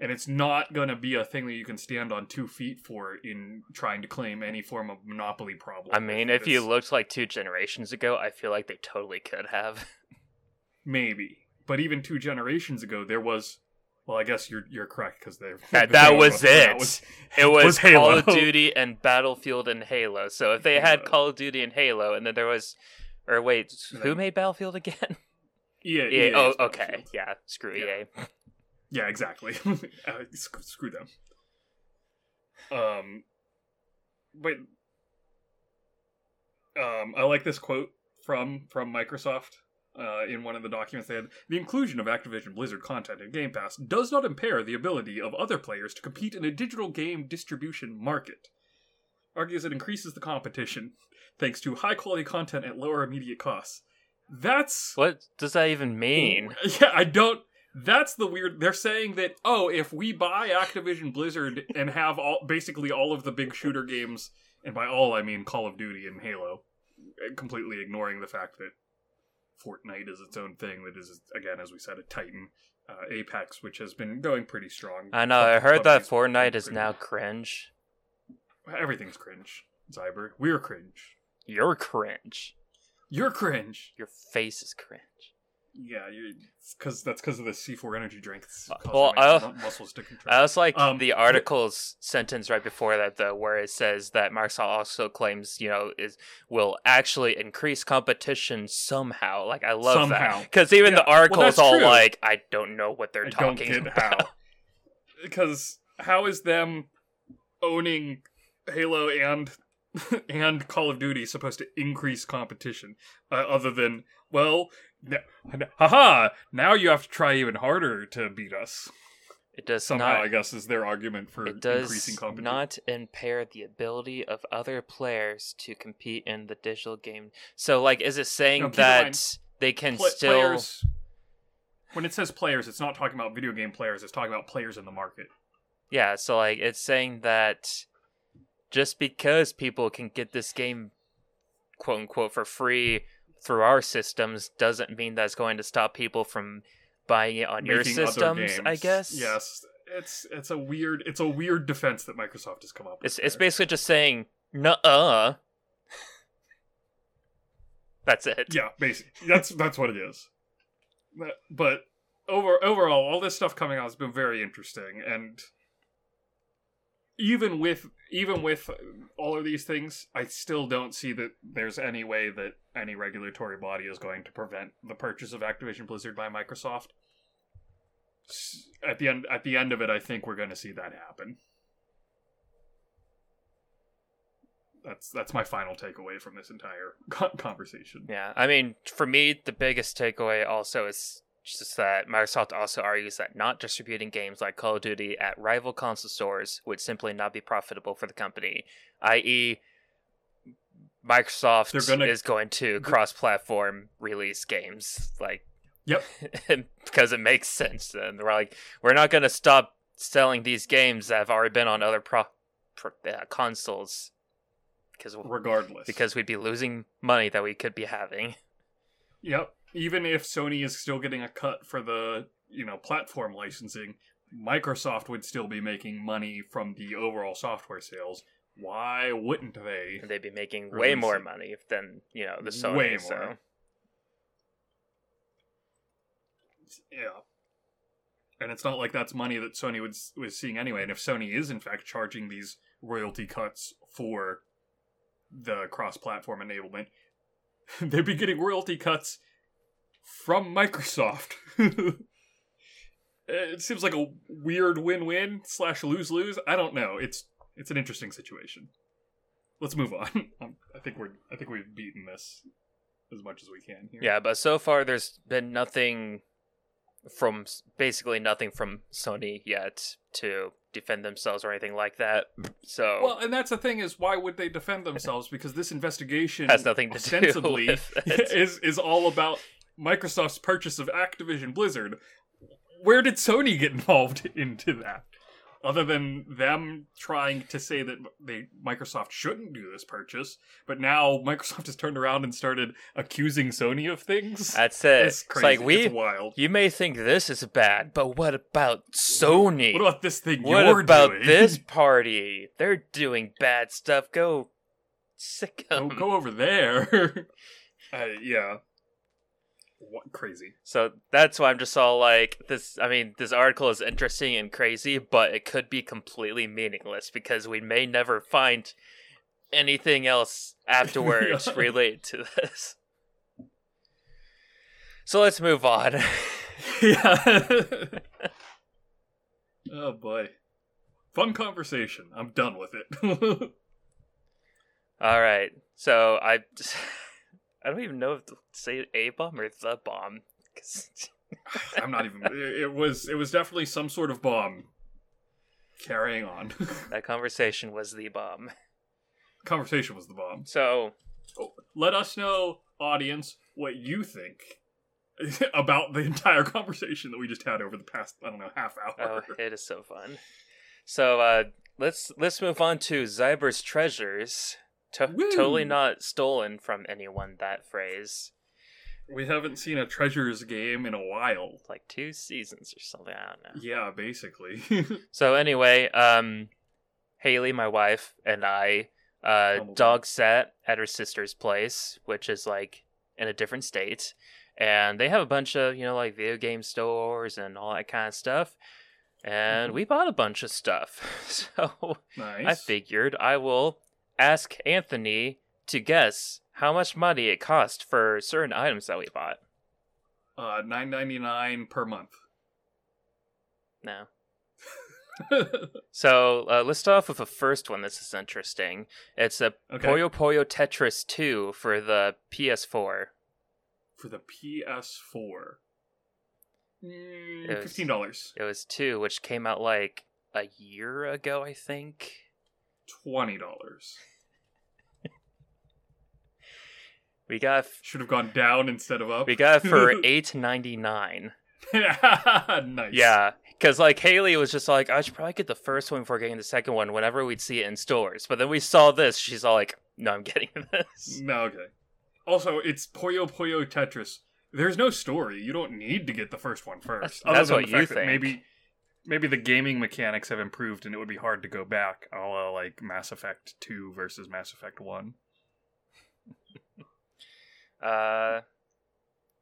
And it's not going to be a thing that you can stand on two feet for in trying to claim any form of monopoly problem. I mean, if you looked like two generations ago, I feel like they totally could have. maybe, but even two generations ago, there was. Well, I guess you're you're correct because they're That, that was that it. it was, was Call Halo. of Duty and Battlefield and Halo. So if they had Call of Duty and Halo, and then there was, or wait, who made Battlefield again? Yeah. Yeah. EA Oh, okay. Yeah. Screw Yeah. EA. Yeah, exactly. uh, sc- screw them. Um, but um, I like this quote from from Microsoft uh, in one of the documents they had. The inclusion of Activision Blizzard content in Game Pass does not impair the ability of other players to compete in a digital game distribution market. Argues it increases the competition thanks to high quality content at lower immediate costs. That's What does that even mean? yeah, I don't. That's the weird. They're saying that oh, if we buy Activision Blizzard and have all basically all of the big shooter games, and by all I mean Call of Duty and Halo, eh, completely ignoring the fact that Fortnite is its own thing that is again, as we said, a Titan. Uh, Apex, which has been going pretty strong. I know. I heard that Fortnite is now cringe. Everything's cringe. Zyber, we're cringe. You're cringe. You're cringe. Your face is cringe. Yeah, you because that's because of the C4 energy drink. It's Uh, well, I- mu- muscles to contract. I also like Um, the article's sentence right before that, though, where it says that Microsoft also claims, you know, is will actually increase competition somehow. Like I love Somehow. that because even Yeah, the well, article is all true. like, I don't know what they're I talking about. how. Because how is them owning Halo and and Call of Duty supposed to increase competition? Uh, other than well, n- haha! Now you have to try even harder to beat us. It does Somehow, not. I guess, is their argument for It increasing competition. not impair the ability of other players to compete in the digital game. So, like, is it saying No, that they can Pla- still? players. When it says players, it's not talking about video game players. It's talking about players in the market. Yeah, so like it's saying that just because people can get this game quote unquote for free through our systems doesn't mean that's going to stop people from buying it on your making other systems, I guess. Yes, it's it's a weird it's a weird defense that Microsoft has come up with. It's it's basically just saying nuh-uh. That's it. yeah, basically that's that's what it is. But, but over overall, all this stuff coming out has been very interesting, and even with even with all of these things, I still don't see that there's any way that any regulatory body is going to prevent the purchase of Activision Blizzard by Microsoft. At the end, at the end of it, I think we're going to see that happen. That's that's my final takeaway from this entire conversation. Yeah, I mean, for me, the biggest takeaway also is just that Microsoft also argues that not distributing games like Call of Duty at rival console stores would simply not be profitable for the company, i.e., Microsoft gonna- is going to cross-platform release games, like, Yep. because it makes sense. And we're like, we're not going to stop selling these games that have already been on other pro, pro uh, consoles because Regardless, because we'd be losing money that we could be having. Yep. Even if Sony is still getting a cut for the, you know, platform licensing, Microsoft would still be making money from the overall software sales. Why wouldn't they? And they'd be making way more it. money than you know the Sony. Way So more. Yeah. And it's not like that's money that Sony was was seeing anyway. And if Sony is in fact charging these royalty cuts for the cross-platform enablement, they'd be getting royalty cuts from Microsoft. it seems like a weird win-win slash lose-lose. I don't know. It's it's an interesting situation. Let's move on. Um, I think we're I think we've beaten this as much as we can here. Yeah, but so far there's been nothing from basically nothing from Sony yet to defend themselves or anything like that. So Well, and that's the thing is, why would they defend themselves? Because this investigation Has nothing to do ostensibly with it. is is all about Microsoft's purchase of Activision Blizzard. Where did Sony get involved into that? Other than them trying to say that they Microsoft shouldn't do this purchase, but now Microsoft has turned around and started accusing Sony of things. that's it. It's It's crazy. like we it's wild. you may think this is bad, but what about Sony? What about this thing What about doing? this party? They're doing bad stuff. Go sick go, go over there. uh, yeah. What crazy? So that's why I'm just all like this. I mean, this article is interesting and crazy, but it could be completely meaningless because we may never find anything else afterwards Yeah. related to this. So let's move on. yeah. oh boy. Fun conversation. I'm done with it. all right. So I, I don't even know if to say a bomb or the bomb. I'm not even. It was. It was definitely some sort of bomb. Carrying on. that conversation was the bomb. Conversation was the bomb. So Oh, let us know, audience, what you think about the entire conversation that we just had over the past, I don't know, half hour. Oh, it is so fun. So uh, let's let's move on to Zyber's treasures. To- totally not stolen from anyone. That phrase, We haven't seen a treasures game in a while. like two seasons or something. I don't know. Yeah, basically. So anyway, um, Haley, my wife, and I uh, dog sat at her sister's place, which is like in a different state, and they have a bunch of you know like video game stores and all that kind of stuff. And Mhm. we bought a bunch of stuff. So nice. I figured I will ask Anthony to guess how much money it cost for certain items that we bought. Uh, nine ninety nine per month. No. so uh, let's start off with the first one. This is interesting. It's a okay. Puyo Puyo Tetris 2 for the PS4. For the PS4. Mm, $15. It was 2, which came out like a year ago, I think. $20. We got f- Should have gone down instead of up. we got it for 8.99. nice. Yeah, because like Haley was just like, I should probably get the first one before getting the second one whenever we'd see it in stores. But then we saw this, she's all like, No, I'm getting this. No, okay. Also, it's Puyo Puyo Tetris. There's no story. You don't need to get the first one first. That's- other that's than what you think. Maybe, maybe the gaming mechanics have improved, and it would be hard to go back, a la like Mass Effect Two versus Mass Effect One. Uh,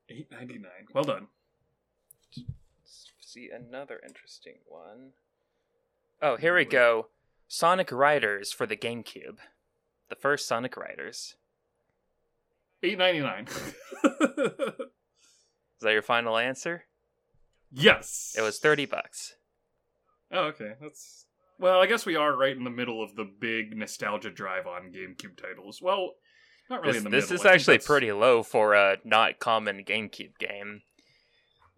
Eight ninety nine. Well done. let's see another interesting one. Oh, here we go. Sonic Riders for the GameCube. The first Sonic Riders. Eight ninety nine. Is that your final answer? yes. It was 30 bucks. Oh, okay. That's well. I guess we are right in the middle of the big nostalgia drive on GameCube titles. Well, not really This, in the this middle. is I actually that's- pretty low for a not common GameCube game.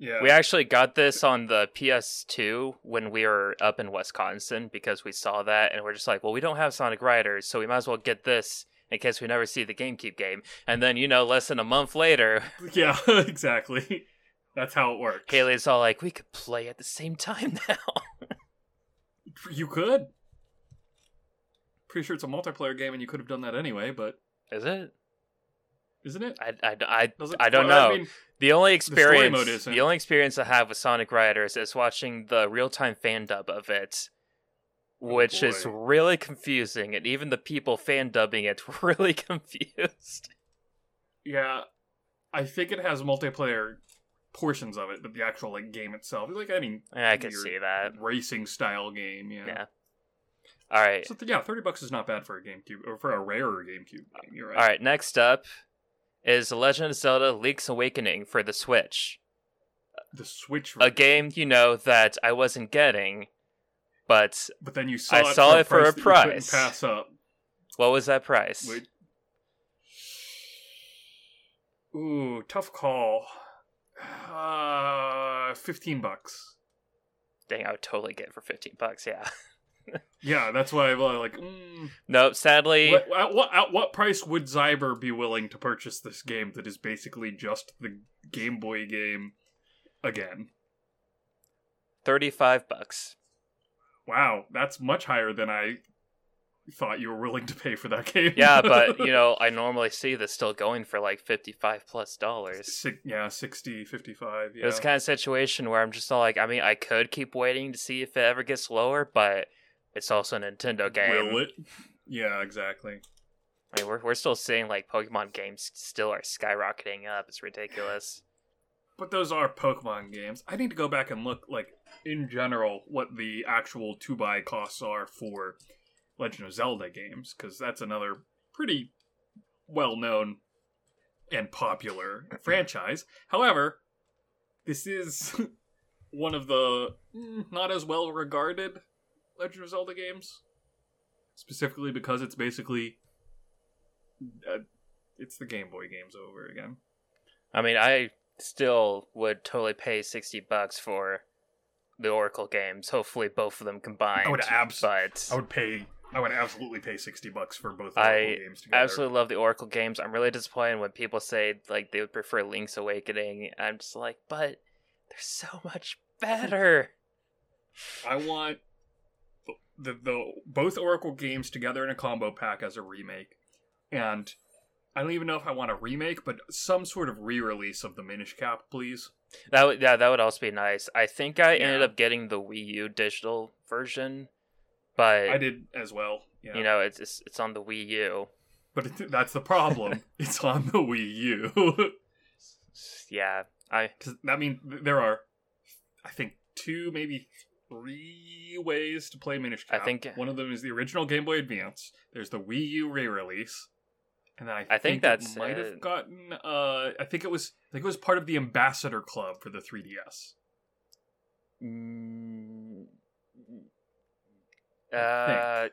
Yeah. We actually got this on the PS2 when we were up in Wisconsin because we saw that and we're just like, well, we don't have Sonic Riders, so we might as well get this in case we never see the GameCube game. And then, you know, less than a month later, yeah. Exactly. That's how it works. Haley's all like, we could play at the same time now. You could. Pretty sure it's a multiplayer game, and you could have done that anyway. But Is it? isn't it? I, I, I? I don't well, know. I mean, the only experience, mode the only experience I have with Sonic Riders is watching the real time fan dub of it, oh, which is really confusing, and even the people fan dubbing it were really confused. yeah, I think it has multiplayer portions of it, but the actual like game itself, like any Yeah, I can see that. racing style game. Yeah. Yeah. All right. So th- yeah, thirty bucks is not bad for a GameCube or for a rarer GameCube game. You're right. All right. Next up is The Legend of Zelda: Link's Awakening for the Switch, The Switch. a game you know that I wasn't getting, but but then you saw I it saw for it for a price. pass up. what was that price? Wait. Ooh, tough call. Uh, fifteen bucks. Dang, I would totally get it for fifteen bucks. Yeah. Yeah, that's why I'm like. Mm, nope. Sadly, what, at, what, at what price would Zyber be willing to purchase this game that is basically just the Game Boy game again? thirty-five bucks. Wow, that's much higher than I thought you were willing to pay for that game. Yeah, but you know, I normally see this still going for like fifty-five plus dollars. Six, yeah, 60, 55, yeah. It's kind of situation where I'm just all like, I mean, I could keep waiting to see if it ever gets lower, but it's also a Nintendo game. Will it? Yeah, exactly. I mean, we're we're still seeing like Pokemon games still are skyrocketing up. It's ridiculous. But those are Pokemon games. I need to go back and look, like, in general, what the actual two buy costs are for Legend of Zelda games, because that's another pretty well known and popular franchise. However, this is one of the mm, not as well regarded Legend of Zelda games, specifically because it's basically uh, it's the Game Boy games over again. I mean, I still would totally pay sixty bucks for the Oracle games. Hopefully, both of them combined. I would abs- but I would pay. I would absolutely pay sixty bucks for both I Oracle games together. I absolutely love the Oracle games. I'm really disappointed when people say like they would prefer Link's Awakening. I'm just like, but they're so much better. I want the, the both Oracle games together in a combo pack as a remake, and I don't even know if I want a remake, but some sort of re-release of the Minish Cap, please. That would yeah, that would also be nice. I think I ended up getting the Wii U digital version, but I did as well. Yeah. you know it's, it's it's on the Wii U. but it, that's the problem. it's on the Wii U. Yeah, I that means there are, I think, two, maybe three ways to play Minish I Cap. think- one of them is the original Game Boy Advance. There's the Wii U re-release, and then I, I think it that's might have gotten. Uh, I think it was. I think it was part of the Ambassador Club for the 3DS. Mm, uh,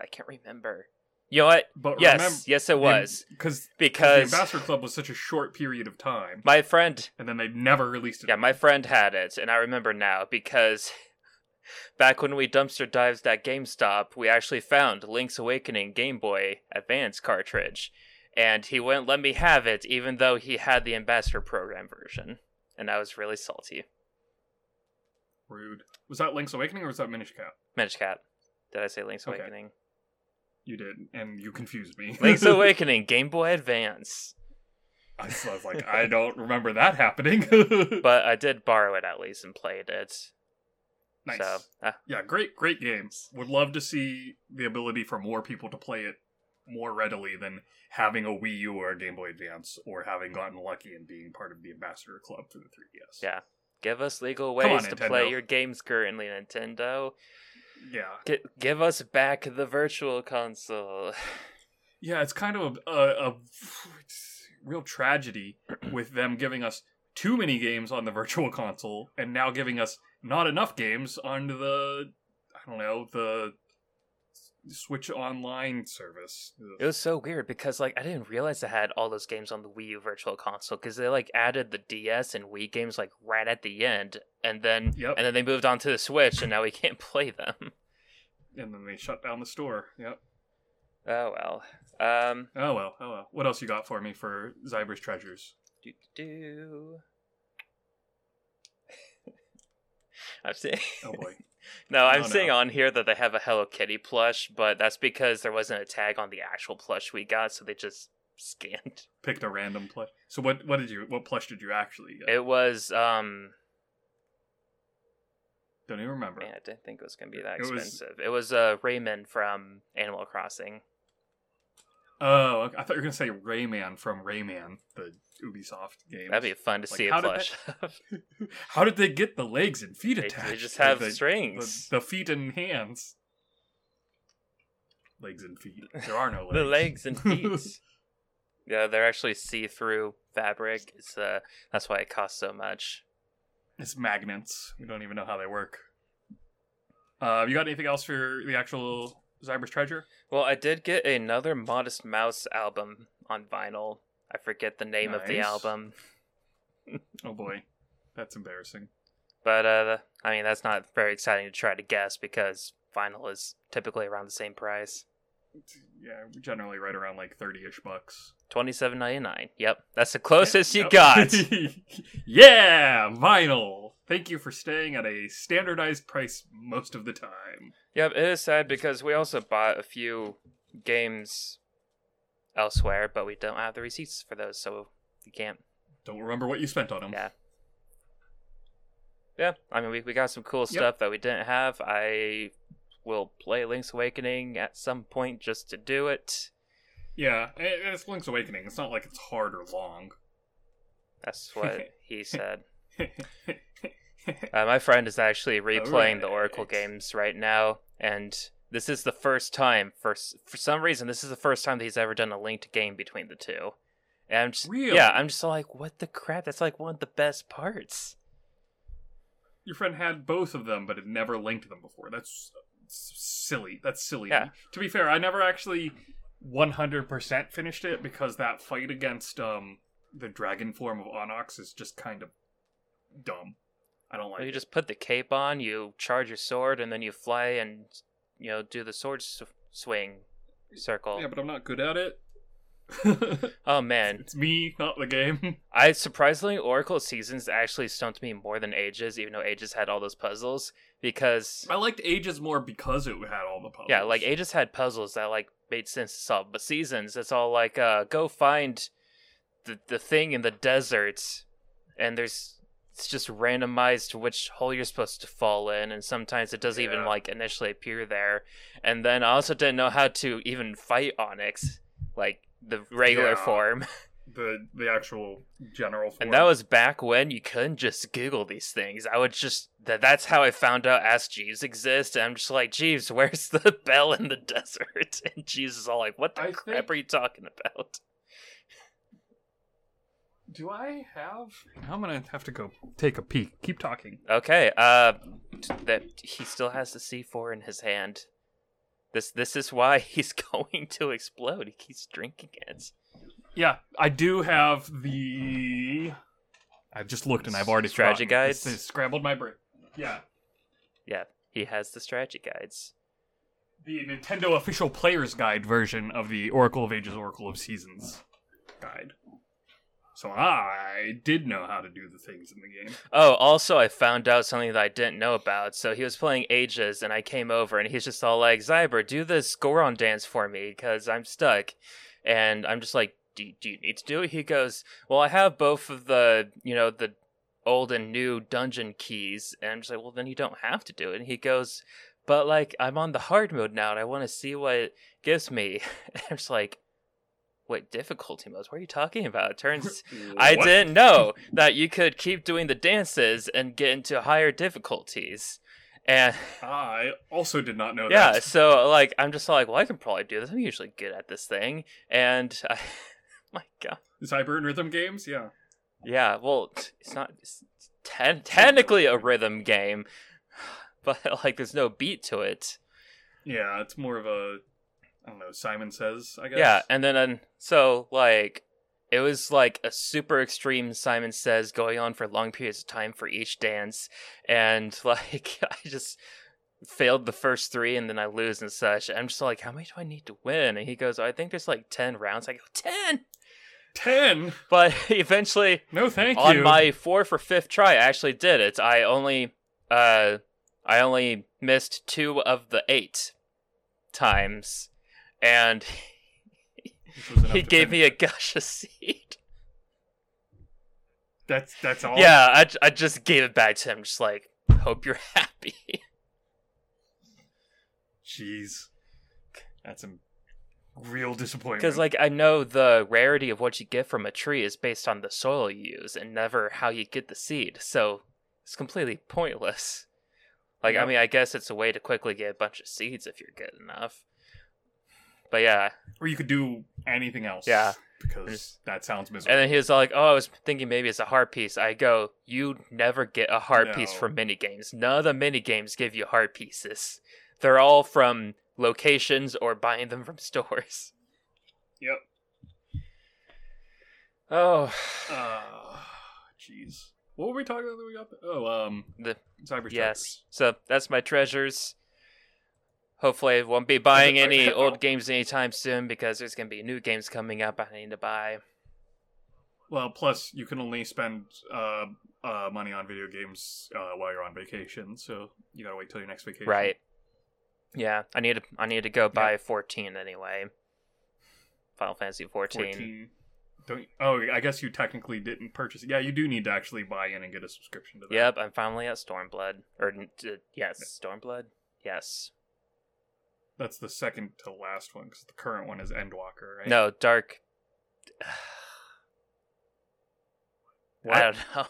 I can't remember. You know what? But Yes, remember, yes, it was because because the Ambassador Club was such a short period of time, my friend, and then they never released it. yeah, my friend had it, and I remember now because back when we dumpster dived at GameStop, we actually found Link's Awakening Game Boy Advance cartridge, and he wouldn't let me have it, even though he had the Ambassador Program version, and I was really salty. Rude. Was that Link's Awakening or was that Minish Cap? Minish Cat. Did I say Link's Okay. Awakening? You did, and you confused me. Link's Awakening Game Boy Advance. I was like, I don't remember that happening. But I did borrow it at least and played it. nice. So, uh, Yeah, great, great games. Would love to see the ability for more people to play it more readily than having a Wii U or a Game Boy Advance, or having gotten lucky and being part of the Ambassador Club for the 3DS. Yeah. give us legal Come on, ways to play your games currently, Nintendo. Yeah, G- give us back the virtual console. yeah. It's kind of a, a, a real tragedy with them giving us too many games on the Virtual Console and now giving us not enough games on the I don't know the Switch Online service. Ugh. It was so weird because like I didn't realize I had all those games on the Wii U Virtual Console because they like added the DS and Wii games like right at the end, and then Yep. and then they moved on to the Switch, and now we can't play them. and then they shut down the store. Yep. Oh well. Um. Oh well, oh well. What else you got for me for Zyber's treasures? Do do. I'm. Oh boy. No, I'm Oh, seeing no. on here that they have a Hello Kitty plush, but that's because there wasn't a tag on the actual plush we got, so they just scanned. Picked a random plush. So what what did you what plush did you actually get? It was um Don't even remember. man, I didn't think it was gonna be that It was- expensive. It was uh Raymond from Animal Crossing. Oh. I thought you were gonna say Rayman from Rayman, the Ubisoft game. That'd be fun to Like, see a how did plush. of. How did they get the legs and feet they, attached? they just have the, strings. The, the feet and hands. Legs and feet. There are no legs. The legs and feet. yeah, they're actually see-through fabric. It's uh that's why it costs so much. It's magnets. We don't even know how they work. Uh, you got anything else for the actual Zyber's treasure? Well, I did get another Modest Mouse album on vinyl. I forget the name of the album. Oh boy, that's embarrassing. But uh, I mean, that's not very exciting to try to guess because vinyl is typically around the same price. Yeah, generally right around like thirty-ish bucks. Twenty seven ninety nine. Yep, that's the closest you Yep. got. yeah, vinyl. Thank you for staying at a standardized price most of the time. Yep, it is sad because we also bought a few games elsewhere, but we don't have the receipts for those, so we can't. Don't remember what you spent on them. Yeah. Yeah, I mean, we, we got some cool stuff that we didn't have. I will play Link's Awakening at some point just to do it. Yeah, it's Link's Awakening. It's not like it's hard or long. That's what he said. Uh, my friend is actually replaying the Oracle games right now, and this is the first time for for some reason this is the first time that he's ever done a linked game between the two. And I'm just Really? yeah, I'm just like, what the crap? That's like one of the best parts. Your friend had both of them, but had never linked them before. That's silly. That's silly. Yeah. To be fair, I never actually 100% finished it because that fight against um the dragon form of Onox is just kind of dumb. I don't like you it. just put the cape on, you charge your sword, and then you fly and you know do the sword s- swing circle. Yeah, but I'm not good at it. Oh man, it's me, not the game. I surprisingly Oracle Seasons actually stumped me more than Ages, even though Ages had all those puzzles because I liked Ages more because it had all the puzzles. yeah, like Ages had puzzles that like made sense to solve, but Seasons it's all like uh go find the the thing in the desert, and there's it's just randomized to which hole you're supposed to fall in, and sometimes it doesn't even like initially appear there, and then I also didn't know how to even fight Onox, like the regular Yeah. form. the the actual general form. And that was back when you couldn't just Google these things. I would just that that's how I found out Ask Jeeves exists. And I'm just like, Jeeves, where's the bell in the desert? And Jeeves is all like, What the I crap think- are you talking about? Do I have? I'm gonna have to go take a peek. Keep talking. Okay, uh that he still has the C four in his hand. This this is why he's going to explode. He keeps drinking it. Yeah, I do have the. I've just looked and I've already Strategy guides? This, this scrambled my brain. Yeah, Yeah, he has the strategy guides. the Nintendo official player's guide version of the Oracle of Ages, Oracle of Seasons guide. So I did know how to do the things in the game. Oh, also, I found out something that I didn't know about. So he was playing Ages, and I came over, and he's just all like, Zyber, do this Goron dance for me, because I'm stuck. And I'm just like, do, do you need to do it? He goes, Well, I have both of the, you know, the old and new dungeon keys. And I'm just like, Well, then you don't have to do it. And he goes, But, like, I'm on the hard mode now, and I want to see what it gives me. And I'm just like, What difficulty modes? What are you talking about? It turns I didn't know that you could keep doing the dances and get into higher difficulties. And I also did not know yeah, that. so like I'm just like, well, I can probably do this. I'm usually good at this thing. And I, oh my God, Zyber and rhythm games, yeah. yeah. Well, it's not it's ten- technically a rhythm game, but like there's no beat to it. Yeah, it's more of a I don't know, Simon says, I guess. Yeah, and then and so like it was like a super extreme Simon says going on for long periods of time for each dance and like I just failed the first 3 and then I lose and such. I'm just like how many do I need to win? And he goes, "I think there's like 10 rounds." I go, "10." Ten. But eventually No thank on you. On my 4th or 5th try I actually did it. I only uh I only missed 2 of the 8 times and Which was enough he gave me a it. Gasha seed. That's that's all. Yeah, I, I just gave it back to him, just like, hope you're happy. Jeez. That's a real disappointment. Because, like, I know the rarity of what you get from a tree is based on the soil you use and never how you get the seed. So it's completely pointless. Like, I mean, I guess it's a way to quickly get a bunch of seeds if you're good enough. But yeah, or you could do anything else. Yeah. Because that sounds miserable. and then he was like, "Oh, I was thinking maybe it's a heart piece." I go, "You never get a heart piece No. from mini games. None of the mini games give you heart pieces. They're all from locations or buying them from stores." Yep. Oh, Uh, jeez. What were we talking about? That we got. The, oh, um, the cyber yes. So that's my treasures. Hopefully, I won't be buying any old games anytime soon because there's gonna be new games coming up. I need to buy. Well, plus you can only spend uh, uh, money on video games uh, while you're on vacation, so you gotta wait till your next vacation. Right. Yeah, I need to. I need to go buy 14 anyway. Final Fantasy 14. 14. Don't. Oh, I guess you technically didn't purchase it. Yeah, you do need to actually buy in and get a subscription to that. Yep, I'm finally at Stormblood. Or yes, Stormblood. Yes. That's the second to last one because the current one is Endwalker, right? No, Dark. I don't know.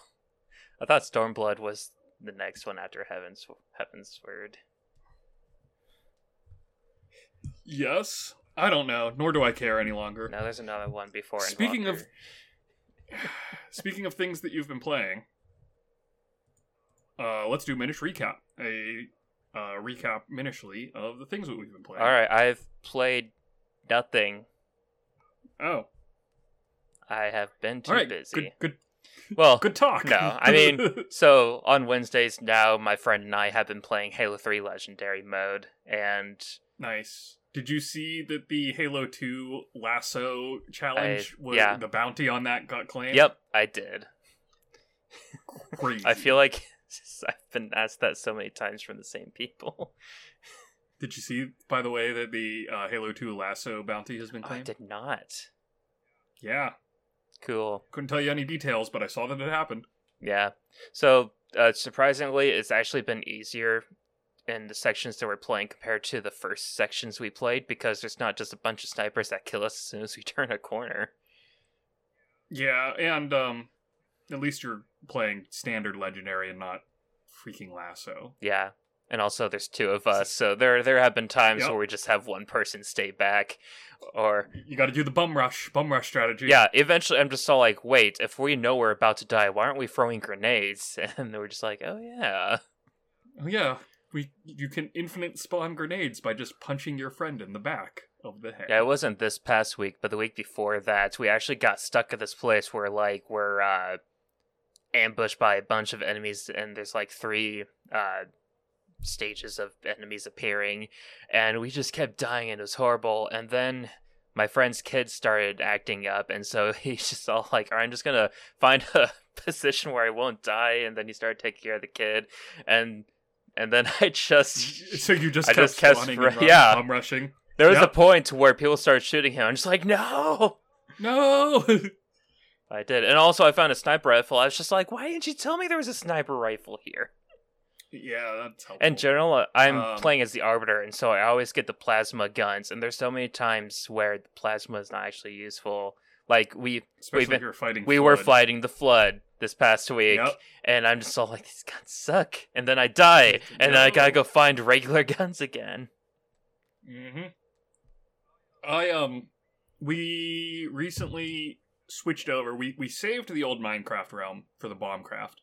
I thought Stormblood was the next one after Heaven's Heavensward. Yes. I don't know. Nor do I care any longer. No, there's another one before. Speaking of- Speaking of things that you've been playing, uh, let's do Minish recap. A uh, recap minishly of the things that we've been playing. all right, I've played nothing. Oh, I have been too right. busy. Good, good, Well, good talk. No, I mean- So on Wednesdays now, my friend and I have been playing Halo 3 Legendary mode, and nice. Did you see that the Halo Two LASO challenge? I- was, yeah. The bounty on that got claimed. yep, I did. Crazy. I feel like I've been asked that so many times from the same people. Did you see, by the way, that the uh, Halo Two LASO bounty has been Oh, I claimed? did not. Yeah. Cool. Couldn't tell you any details, but I saw that it happened. Yeah. So uh, surprisingly, it's actually been easier in the sections that we're playing compared to the first sections we played because there's not just a bunch of snipers that kill us as soon as we turn a corner. Yeah, and um, at least you're playing standard legendary and not freaking LASO. Yeah. And also there's two of us, so there there have been times Yep. where we just have one person stay back or You got to do the bum rush, bum rush strategy. yeah, eventually I'm just all like, "Wait, if we know we're about to die, why aren't we throwing grenades?" And we're just like, "Oh yeah." Oh, yeah. We you can infinite spawn grenades by just punching your friend in the back of the head. Yeah, it wasn't this past week, but the week before that, we actually got stuck at this place where like we're uh ambushed by a bunch of enemies and there's like three uh stages of enemies appearing and we just kept dying and it was horrible and then my friend's kid started acting up and so he's just all like "All right, i'm just gonna find a position where i won't die and then he started taking care of the kid and and then i just So you just I kept just kept spawning spra- and run, yeah. bum rushing. there was Yep. a point where people started shooting him i'm just like no No. I did. And also, I found a sniper rifle. I was just like, why didn't you tell me there was a sniper rifle here? yeah, that's helpful. In general, I'm Um, playing as the Arbiter, and so I always get the plasma guns. And there's so many times where the plasma is not actually useful. Like, we Especially we've been- if you're fighting. we were fighting the Flood this past week, Yep. and I'm just all like, these guns suck. And then I die, and then I gotta go find regular guns again. Mm-hmm. I um, we recently switched over. We we saved the old Minecraft realm for the Bombcraft,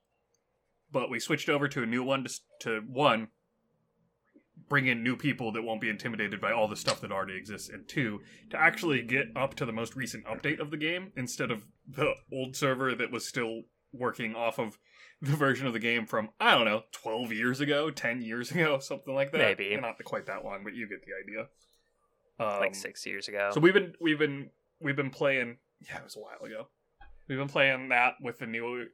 but we switched over to a new one to to one bring in new people that won't be intimidated by all the stuff that already exists, and two to actually get up to the most recent update of the game instead of the old server that was still working off of the version of the game from I don't know, twelve years ago, ten years ago, something like that. Maybe. not quite that long, but you get the idea. Um, like six years ago. So we've been we've been we've been playing. Yeah, it was a while ago. We've been playing that with the new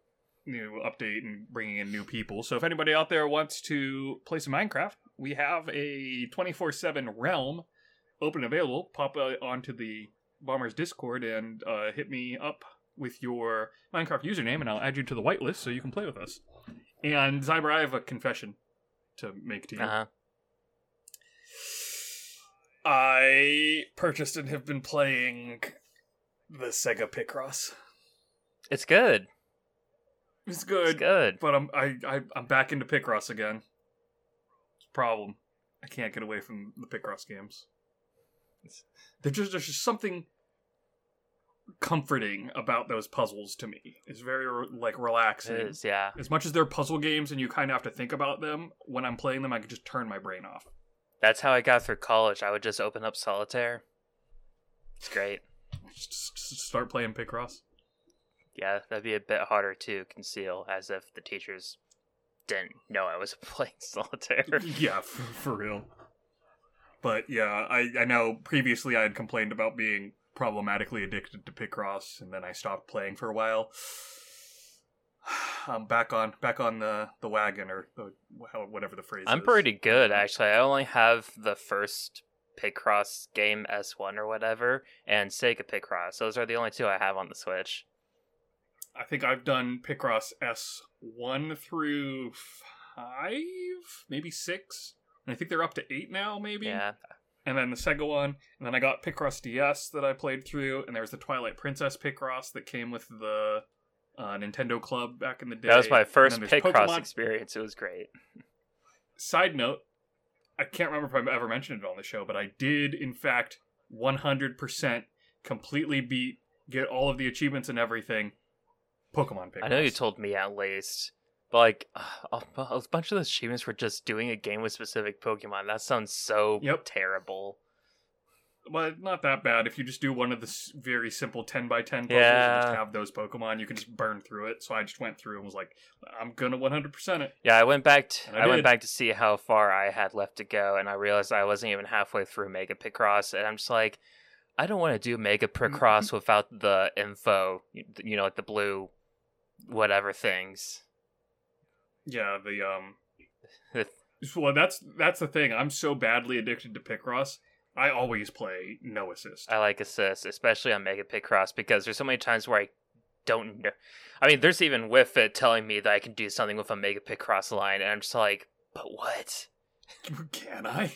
new update and bringing in new people. So if anybody out there wants to play some Minecraft, we have a twenty four seven realm open and available. Pop uh, onto the Bombers Discord and uh, hit me up with your Minecraft username, and I'll add you to the whitelist so you can play with us. And Zyber, I have a confession to make to you. uh-huh. I purchased and have been playing the Sega Picross. It's good. It's It's good, good. but I'm I, I I'm back into Picross again. It's a problem, I can't get away from the Picross games. There's just there's just something comforting about those puzzles to me. It's very like relaxing. is, yeah. As much as they're puzzle games and you kind of have to think about them, when I'm playing them, I can just turn my brain off. That's how I got through college. I would just open up solitaire. It's great. Start playing Picross. Yeah, that'd be a bit harder to conceal, as if the teachers didn't know I was playing solitaire. yeah, for, for real. But yeah, I, I know previously I had complained about being problematically addicted to Picross, and then I stopped playing for a while. I'm um, back on back on the the wagon or the whatever the phrase. I'm is. pretty good actually. I only have the first Picross game S1 or whatever, and Sega Picross. Those are the only two I have on the Switch. I think I've done Picross S1 through five, maybe six. And I think they're up to eight now, maybe. Yeah. And then the Sega one, and then I got Picross DS that I played through, and there was the Twilight Princess Picross that came with the uh, Nintendo Club back in the day. That was my first And then there's Picross Pokemon- experience. It was great. Side note, I can't remember if I've ever mentioned it on the show, but I did, in fact, 100% completely beat, get all of the achievements and everything. Pokemon. I know you told me at least, but like a, a bunch of those achievements were just doing a game with specific Pokemon. That sounds so Yep. terrible. Well, not that bad. If you just do one of the s- very simple 10 by 10 puzzles and just have those Pokemon, you can just burn through it. So I just went through and was like, I'm gonna 100% it. Yeah, I went back. To, And I I, went back to see how far I had left to go, and I realized I wasn't even halfway through Mega Picross, and I'm just like, I don't want to do Mega Mm-hmm. Picross without the info. You you know, like the blue, whatever things. Yeah, the um well that's that's the thing. I'm so badly addicted to Picross. I always play no assist. I like assist, especially on Mega Picross, because there's so many times where I don't know. I mean, there's even with it telling me that I can do something with a Mega Picross line, and I'm just like, but what? Can I?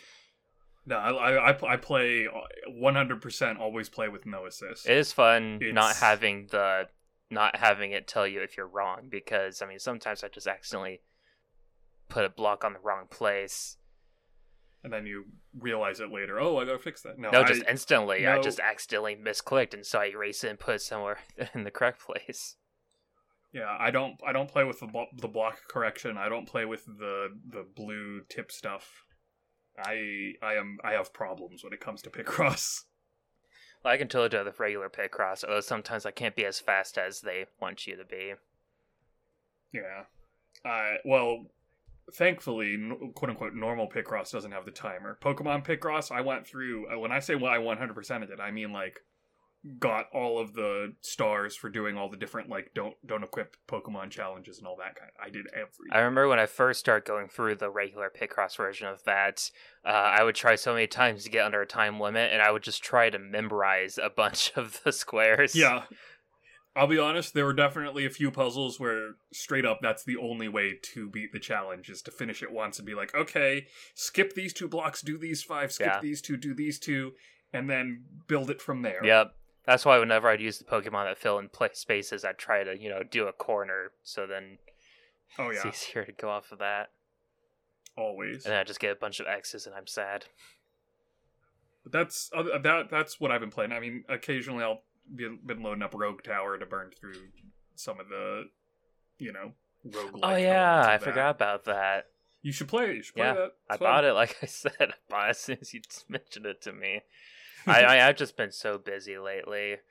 No, I I, I- I play uh, 100% always play with no assist. It is fun not having the not having it tell you if you're wrong because I mean sometimes I just accidentally put a block on the wrong place. And then you realize it later. Oh, I gotta fix that. No, No, I, just instantly. I just accidentally misclicked and so I erase it and put it somewhere in the correct place. yeah, I don't I don't play with the blo- the block correction. I don't play with the the blue tip stuff. I I am I have problems when it comes to Picross. I can totally do with regular Picross, although sometimes I can't be as fast as they want you to be. Yeah. Uh, well, thankfully, quote unquote, normal Picross doesn't have the timer. Pokemon Picross, I went through. uh, When I say well, I 100%ed it, I mean like got all of the stars for doing all the different like don't don't equip Pokemon challenges and all that kind. Of, I did everything. I remember when I first started going through the regular Picross version of that, uh, I would try so many times to get under a time limit, and I would just try to memorize a bunch of the squares. yeah. I'll be honest, there were definitely a few puzzles where straight up that's the only way to beat the challenge is to finish it once and be like, okay, skip these two blocks, do these five, skip Yeah. these two, do these two, and then build it from there. Yep. That's why whenever I'd use the Pokemon that fill in pla spaces, I'd try to, you know, do a corner so then Oh yeah, it's easier to go off of that. always. And I just get a bunch of X's and I'm sad. But that's uh, that. That's what I've been playing. I mean, occasionally I'll been loading up Rogue Tower to burn through some of the, you know, rogue. oh yeah, I forgot about that. You should play it. You should play Yeah, that. I bought it, like I said, I bought it as soon as you mentioned it to me. I, I I've just been so busy lately.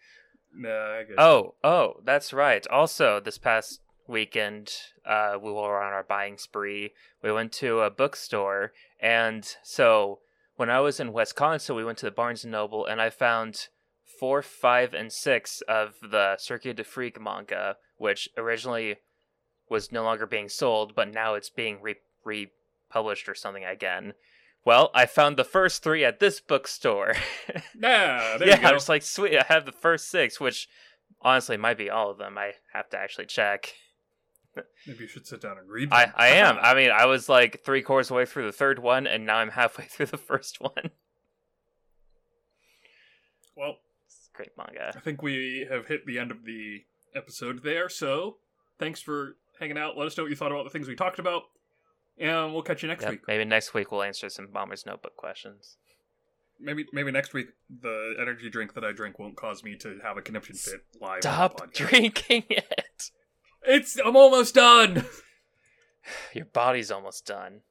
Nah, I get it. Oh, oh, that's right. Also, this past weekend, uh, we were on our buying spree. We went to a bookstore, and so when I was in Wisconsin, we went to the Barnes and Noble, and I found four, five, and six of the Cirque du Freak manga, which originally was no longer being sold, but now it's being re- republished or something again. Well, I found the first three at this bookstore. Yeah, there yeah, you go. I was like, sweet, I have the first six, which honestly might be all of them. I have to actually check. Maybe you should sit down and read. I, them. I am. I mean, I was like three quarters away through the third one, and now I'm halfway through the first one. well, great manga. I think we have hit the end of the episode there. So, thanks for hanging out. Let us know what you thought about the things we talked about, and we'll catch you next Yep, week. Maybe next week we'll answer some Bomber's Notebook questions. Maybe maybe next week the energy drink that I drink won't cause me to have a conniption fit live. Stop drinking it. It's I'm almost done. Your body's almost done.